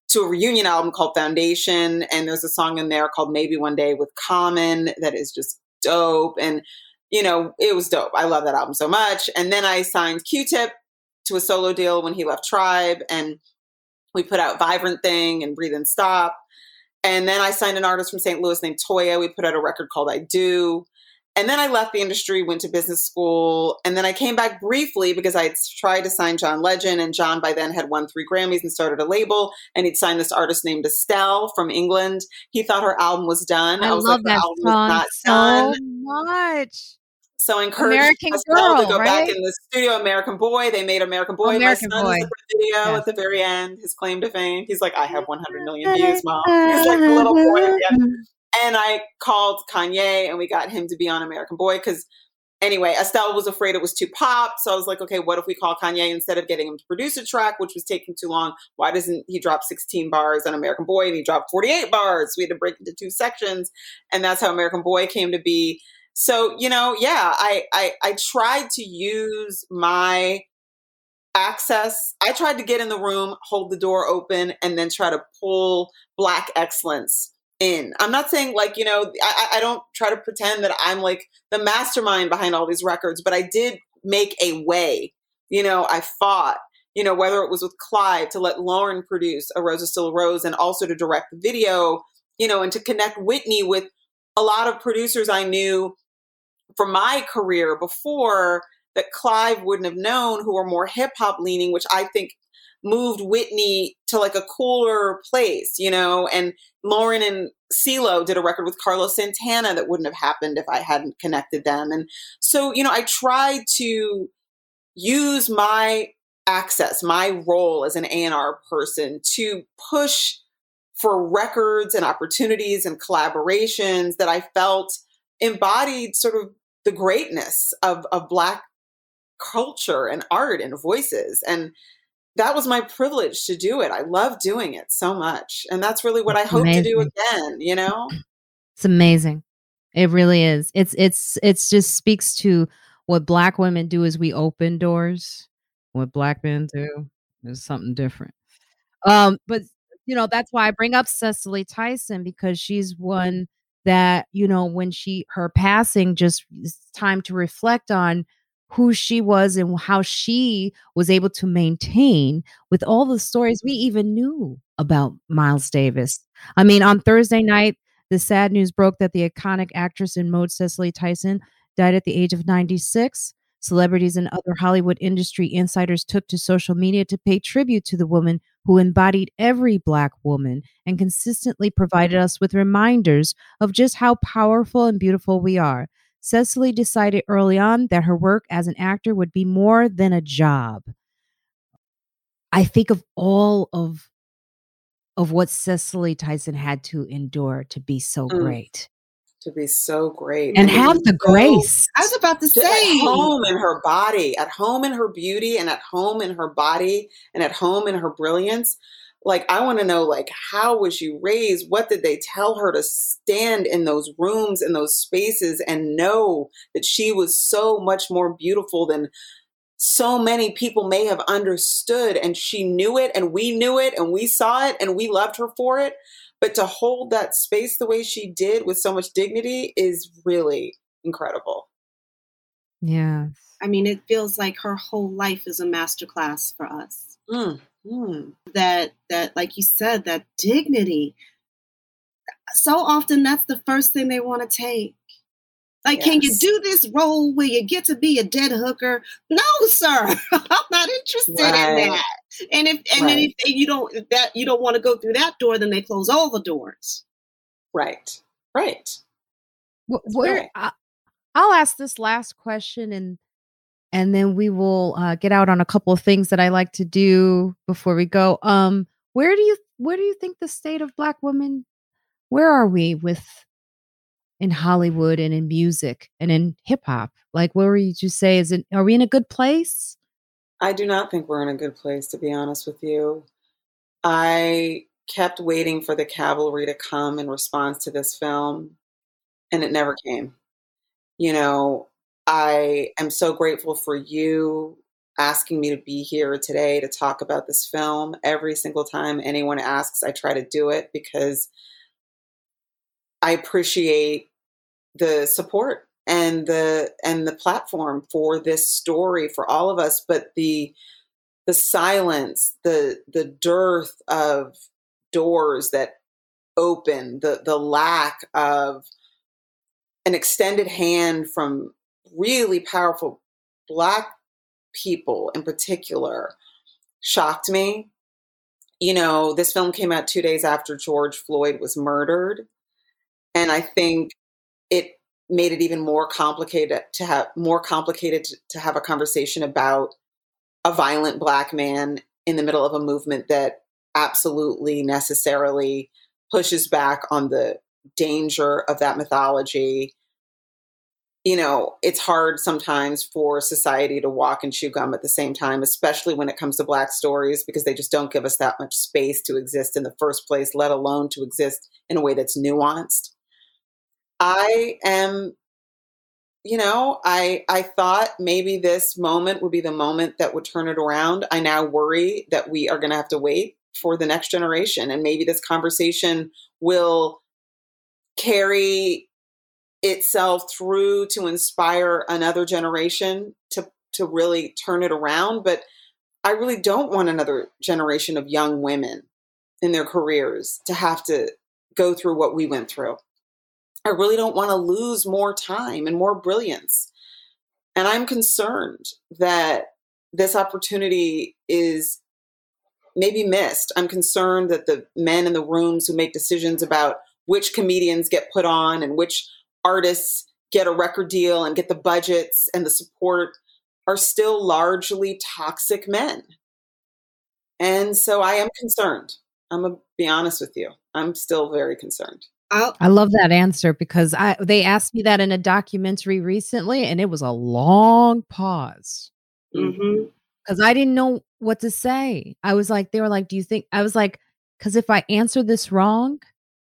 [SPEAKER 2] to a reunion album called Foundation. And there's a song in there called Maybe One Day with Common that is just dope. And, you know, it was dope. I love that album so much. And then I signed Q Tip to a solo deal when he left Tribe. And we put out Vibrant Thing and Breathe and Stop. And then I signed an artist from St. Louis named Toya. We put out a record called I Do. And then I left the industry, went to business school, and then I came back briefly because I tried to sign John Legend, and John by then had won three Grammys and started a label, and he'd signed this artist named Estelle from England. He thought her album was done.
[SPEAKER 1] I, I
[SPEAKER 2] was
[SPEAKER 1] love
[SPEAKER 2] like,
[SPEAKER 1] that song so done. much.
[SPEAKER 2] So I encouraged
[SPEAKER 1] American Girl,
[SPEAKER 2] to go
[SPEAKER 1] right?
[SPEAKER 2] back in the studio. American Boy. They made American Boy.
[SPEAKER 1] American
[SPEAKER 2] My son
[SPEAKER 1] Boy.
[SPEAKER 2] is the video yes. at the very end. His claim to fame. He's like, I have 100 million views, mom. He's like the little boy. And I called Kanye, and we got him to be on American Boy because anyway, Estelle was afraid it was too pop. So I was like, okay, what if we call Kanye instead of getting him to produce a track, which was taking too long? Why doesn't he drop 16 bars on American Boy and he dropped 48 bars? We had to break into two sections. And that's how American Boy came to be. So, you know, yeah, I, I, I tried to use my access. I tried to get in the room, hold the door open, and then try to pull Black excellence in. I'm not saying like, you know, I, I don't try to pretend that I'm like the mastermind behind all these records, but I did make a way. You know, I fought, you know, whether it was with Clive to let Lauryn produce A Rose is Still a Rose and also to direct the video, you know, and to connect Whitney with a lot of producers I knew from my career before that Clive wouldn't have known who were more hip hop leaning, which I think moved Whitney to like a cooler place, you know, and Lauryn and CeeLo did a record with Carlos Santana that wouldn't have happened if I hadn't connected them. And so, you know, I tried to use my access, my role as an A&R person to push for records and opportunities and collaborations that I felt embodied sort of the greatness of, of Black culture and art and voices. And that was my privilege to do it. I love doing it so much. And that's really what I hope amazing. to do again, you know?
[SPEAKER 1] It's amazing. It really is. It's it's it's just speaks to what black women do is we open doors. What black men do is something different. Um, but you know, that's why I bring up Cicely Tyson because she's one that, you know, when she her passing just time to reflect on who she was and how she was able to maintain with all the stories we even knew about Miles Davis. I mean, on Thursday night, the sad news broke that the iconic actress and mode Cicely Tyson died at the age of 96. Celebrities and other Hollywood industry insiders took to social media to pay tribute to the woman who embodied every Black woman and consistently provided us with reminders of just how powerful and beautiful we are. Cicely decided early on that her work as an actor would be more than a job. I think of all of of what Cicely Tyson had to endure to be so mm. great.
[SPEAKER 2] To be so great.
[SPEAKER 1] And, and have the so, grace.
[SPEAKER 3] I was about to say.
[SPEAKER 2] At home in her body, at home in her beauty, and at home in her body, and at home in her brilliance. Like, I want to know, like, how was she raised? What did they tell her to stand in those rooms, in those spaces, and know that she was so much more beautiful than so many people may have understood and she knew it and we knew it and we saw it and we loved her for it but to hold that space the way she did with so much dignity is really incredible.
[SPEAKER 1] Yeah
[SPEAKER 3] i mean it feels like her whole life is a masterclass for us.
[SPEAKER 2] Mm, mm.
[SPEAKER 3] that that like you said that dignity. So often that's the first thing they want to take like, yes. can you do this role where you get to be a dead hooker? No, sir. I'm not interested right. in that. And if and right. then if you don't if that you don't want to go through that door, then they close all the doors.
[SPEAKER 2] Right. Right.
[SPEAKER 1] Where I, I'll ask this last question and and then we will uh, get out on a couple of things that I like to do before we go. Um, where do you where do you think the state of Black women? Where are we with in Hollywood and in music and in hip hop? Like, what were you to say? Is it are we in a good place?
[SPEAKER 2] I do not think we're in a good place, to be honest with you. I kept waiting for the cavalry to come in response to this film, and it never came. You know, I am so grateful for you asking me to be here today to talk about this film. Every single time anyone asks, I try to do it because I appreciate the support and the and the platform for this story for all of us but the the silence the the dearth of doors that open the the lack of an extended hand from really powerful black people in particular shocked me. You know this film came out 2 days after George Floyd was murdered and i think it made it even more complicated to have more complicated to, have a conversation about a violent black man in the middle of a movement that absolutely necessarily pushes back on the danger of that mythology. You know it's hard sometimes for society to walk and chew gum at the same time especially when it comes to black stories because they just don't give us that much space to exist in the first place let alone to exist in a way that's nuanced I am you know, I I thought maybe this moment would be the moment that would turn it around. I now worry that we are going to have to wait for the next generation and maybe this conversation will carry itself through to inspire another generation to to really turn it around, but I really don't want another generation of young women in their careers to have to go through what we went through. I really don't want to lose more time and more brilliance. And I'm concerned that this opportunity is maybe missed. I'm concerned that the men in the rooms who make decisions about which comedians get put on and which artists get a record deal and get the budgets and the support are still largely toxic men. And so I am concerned. I'm going to be honest with you. I'm still very concerned.
[SPEAKER 1] I'll, i love that answer because I they asked me that in a documentary recently, and it was a long pause.
[SPEAKER 3] Mm-hmm.
[SPEAKER 1] because I didn't know what to say. I was like, they were like, do you think? I was like, because if I answer this wrong,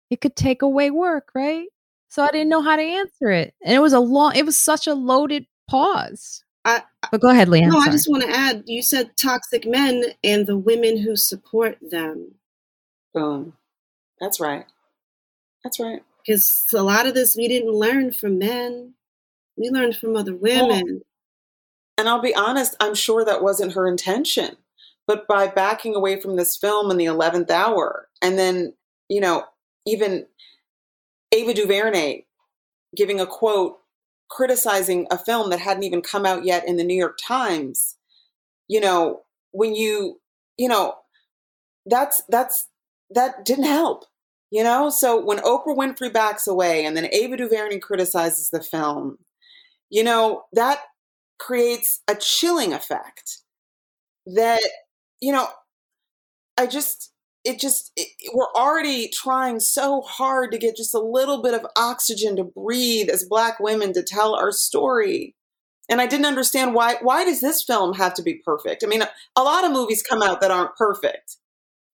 [SPEAKER 1] it could take away work, right? So I didn't know how to answer it. And it was a long, it was such a loaded pause. I, but go ahead, Leighann.
[SPEAKER 3] No, sorry. I just want to add you said toxic men and the women who support them.
[SPEAKER 2] Boom. That's right. That's right.
[SPEAKER 3] Because a lot of this we didn't learn from men, we learned from other women.
[SPEAKER 2] and I'll be honest, I'm sure that wasn't her intention. But by backing away from this film in the 11th hour, and then, you know, even Ava DuVernay giving a quote criticizing a film that hadn't even come out yet in the New York Times, you know, when you, you know, that's that's that didn't help, you know. So when Oprah Winfrey backs away and then Ava DuVernay criticizes the film, you know, that creates a chilling effect that, you know, I just it just it, we're already trying so hard to get just a little bit of oxygen to breathe as black women to tell our story and i didn't understand why why does this film have to be perfect i mean a, a lot of movies come out that aren't perfect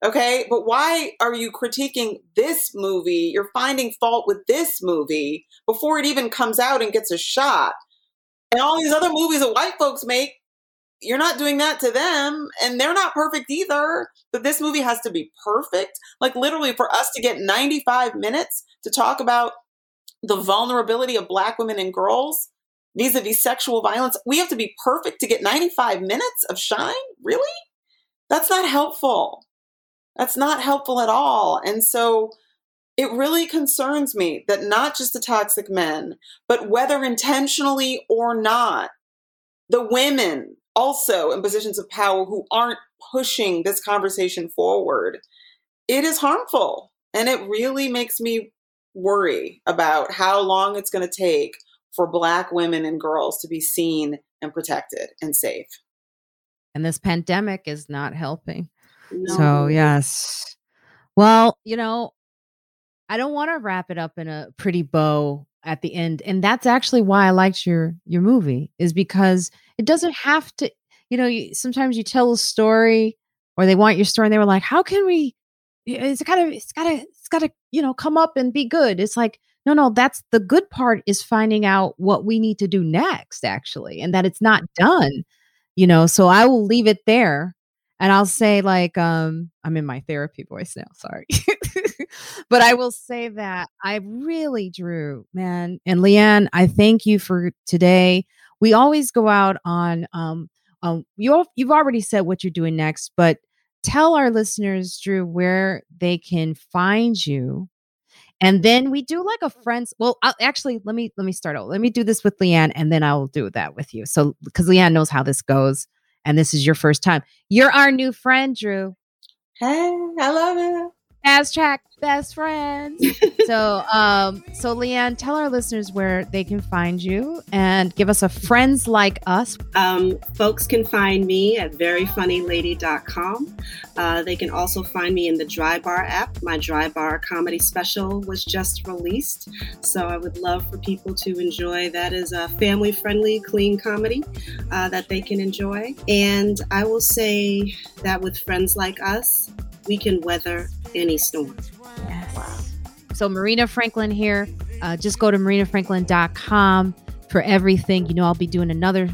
[SPEAKER 2] okay? But why are you critiquing this movie? You're finding fault with this movie before it even comes out and gets a shot. And all these other movies that white folks make you're not doing that to them and they're not perfect either. But this movie has to be perfect. Like literally for us to get 95 minutes to talk about the vulnerability of black women and girls vis-a-vis sexual violence we have to be perfect to get 95 minutes of shine? Really? That's not helpful that's not helpful at all and so it really concerns me that not just the toxic men but whether intentionally or not the women also in positions of power who aren't pushing this conversation forward, it is harmful. And it really makes me worry about how long it's going to take for Black women and girls to be seen and protected and safe.
[SPEAKER 1] And this pandemic is not helping. No. So, yes. Well, you know, I don't want to wrap it up in a pretty bow at the end and that's actually why i liked your your movie is because it doesn't have to you know you, sometimes you tell a story or they want your story and they were like how can we it's gotta it's gotta it's gotta you know come up and be good it's like no no that's the good part is finding out what we need to do next actually and that it's not done you know so i will leave it there and I'll say like um I'm in my therapy voice now, sorry. but I will say that I really drew, man. And Leighann, I thank you for today. We always go out on um um you you've already said what you're doing next, but tell our listeners, Drew, where they can find you. And then we do like a friends. Well, I'll, actually, let me let me start out. Let me do this with Leighann, and then I'll do that with you. So, because Leighann knows how this goes and this is your first time. You're our new friend, Drew.
[SPEAKER 2] Hey, I love it.
[SPEAKER 1] Fast track best friends. so, um, so Leighann, tell our listeners where they can find you and give us a friends like us.
[SPEAKER 3] Um, folks can find me at veryfunnylady.com. Uh, they can also find me in the Dry Bar app. My Dry Bar comedy special was just released, so I would love for people to enjoy. That is a family-friendly, clean comedy uh, that they can enjoy. And I will say that with friends like us, we can weather any storm.
[SPEAKER 1] Yes. Wow. So, Marina Franklin here. Uh, just go to marinafranklin.com for everything. You know, I'll be doing another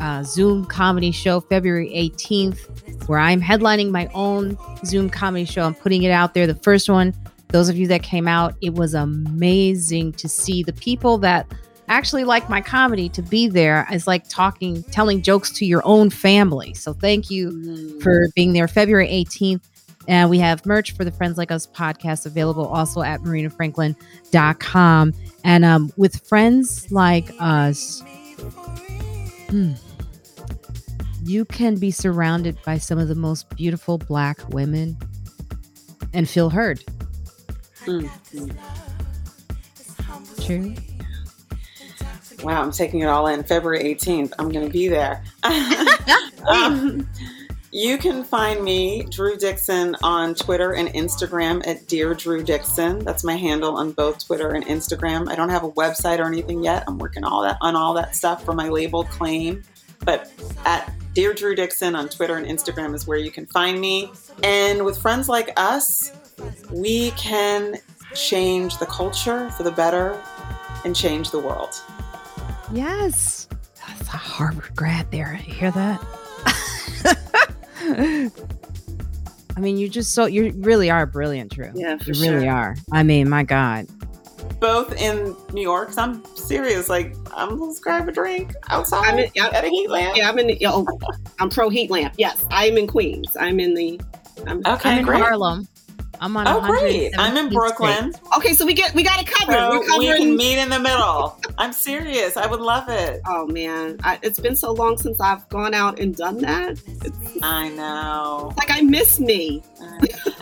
[SPEAKER 1] uh, Zoom comedy show February 18th, where I'm headlining my own Zoom comedy show. I'm putting it out there. The first one, those of you that came out, it was amazing to see the people that actually like my comedy to be there. It's like talking, telling jokes to your own family. So thank you mm. for being there. February 18th. And we have merch for the Friends Like Us podcast available also at marinafranklin.com. And um, with friends like us, hmm, you can be surrounded by some of the most beautiful Black women and feel heard. Mm-hmm. True.
[SPEAKER 2] Wow, I'm taking it all in. February 18th, I'm going to be there. um, you can find me, Drew Dixon, on Twitter and Instagram at Dear Drew Dixon. That's my handle on both Twitter and Instagram. I don't have a website or anything yet. I'm working all that on all that stuff for my label claim. But at Dear Drew Dixon on Twitter and Instagram is where you can find me. And with friends like us, we can change the culture for the better and change the world.
[SPEAKER 1] Yes. That's a Harvard grad there. You hear that? I mean, you just so you really are brilliant, Drew.
[SPEAKER 3] Yeah, for
[SPEAKER 1] you
[SPEAKER 3] sure.
[SPEAKER 1] really are. I mean, my God.
[SPEAKER 2] Both in New York. So I'm serious. Like, I'm gonna grab a drink outside
[SPEAKER 3] I'm in, I,
[SPEAKER 2] at a heat lamp.
[SPEAKER 3] yeah, I'm in. Oh, I'm pro heat lamp. Yes, I'm in Queens. I'm in the. I'm,
[SPEAKER 2] Okay,
[SPEAKER 1] I'm in
[SPEAKER 2] great.
[SPEAKER 1] Harlem. I'm on.
[SPEAKER 2] Oh, great. I'm in
[SPEAKER 1] 117th Street.
[SPEAKER 2] Brooklyn.
[SPEAKER 3] okay, so we get we got it covered.
[SPEAKER 2] So
[SPEAKER 3] We're
[SPEAKER 2] we
[SPEAKER 3] covering.
[SPEAKER 2] can meet in the middle. I'm serious. I would love it.
[SPEAKER 3] oh man, I, it's been so long since I've gone out and done that. It's
[SPEAKER 2] I know.
[SPEAKER 3] like I miss me.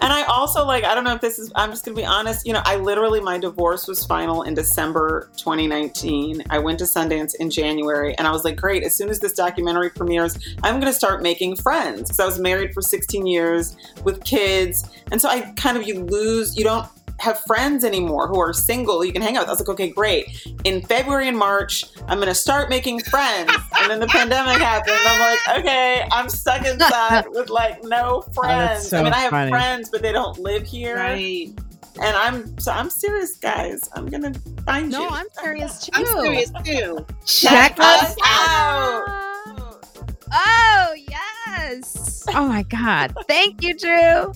[SPEAKER 2] And I also like, I don't know if this is, I'm just going to be honest. You know, I literally, my divorce was final in December 2019. I went to Sundance in January and I was like, great, as soon as this documentary premieres, I'm going to start making friends. Because I was married for 16 years with kids. And so I kind of, you lose, you don't have friends anymore who are single you can hang out with. I was like, okay, great. In February and March, I'm going to start making friends. and then the pandemic happened. I'm like, okay, I'm stuck inside with like no oh, friends.
[SPEAKER 1] so
[SPEAKER 2] I mean, I have
[SPEAKER 1] funny.
[SPEAKER 2] friends, but they don't live here.
[SPEAKER 3] Right.
[SPEAKER 2] And I'm so I'm serious, guys. I'm gonna find
[SPEAKER 1] No,
[SPEAKER 2] you.
[SPEAKER 1] I'm serious too.
[SPEAKER 3] I'm serious too.
[SPEAKER 1] Check us
[SPEAKER 2] out.
[SPEAKER 1] Oh yes. Oh my God. Thank you, Drew.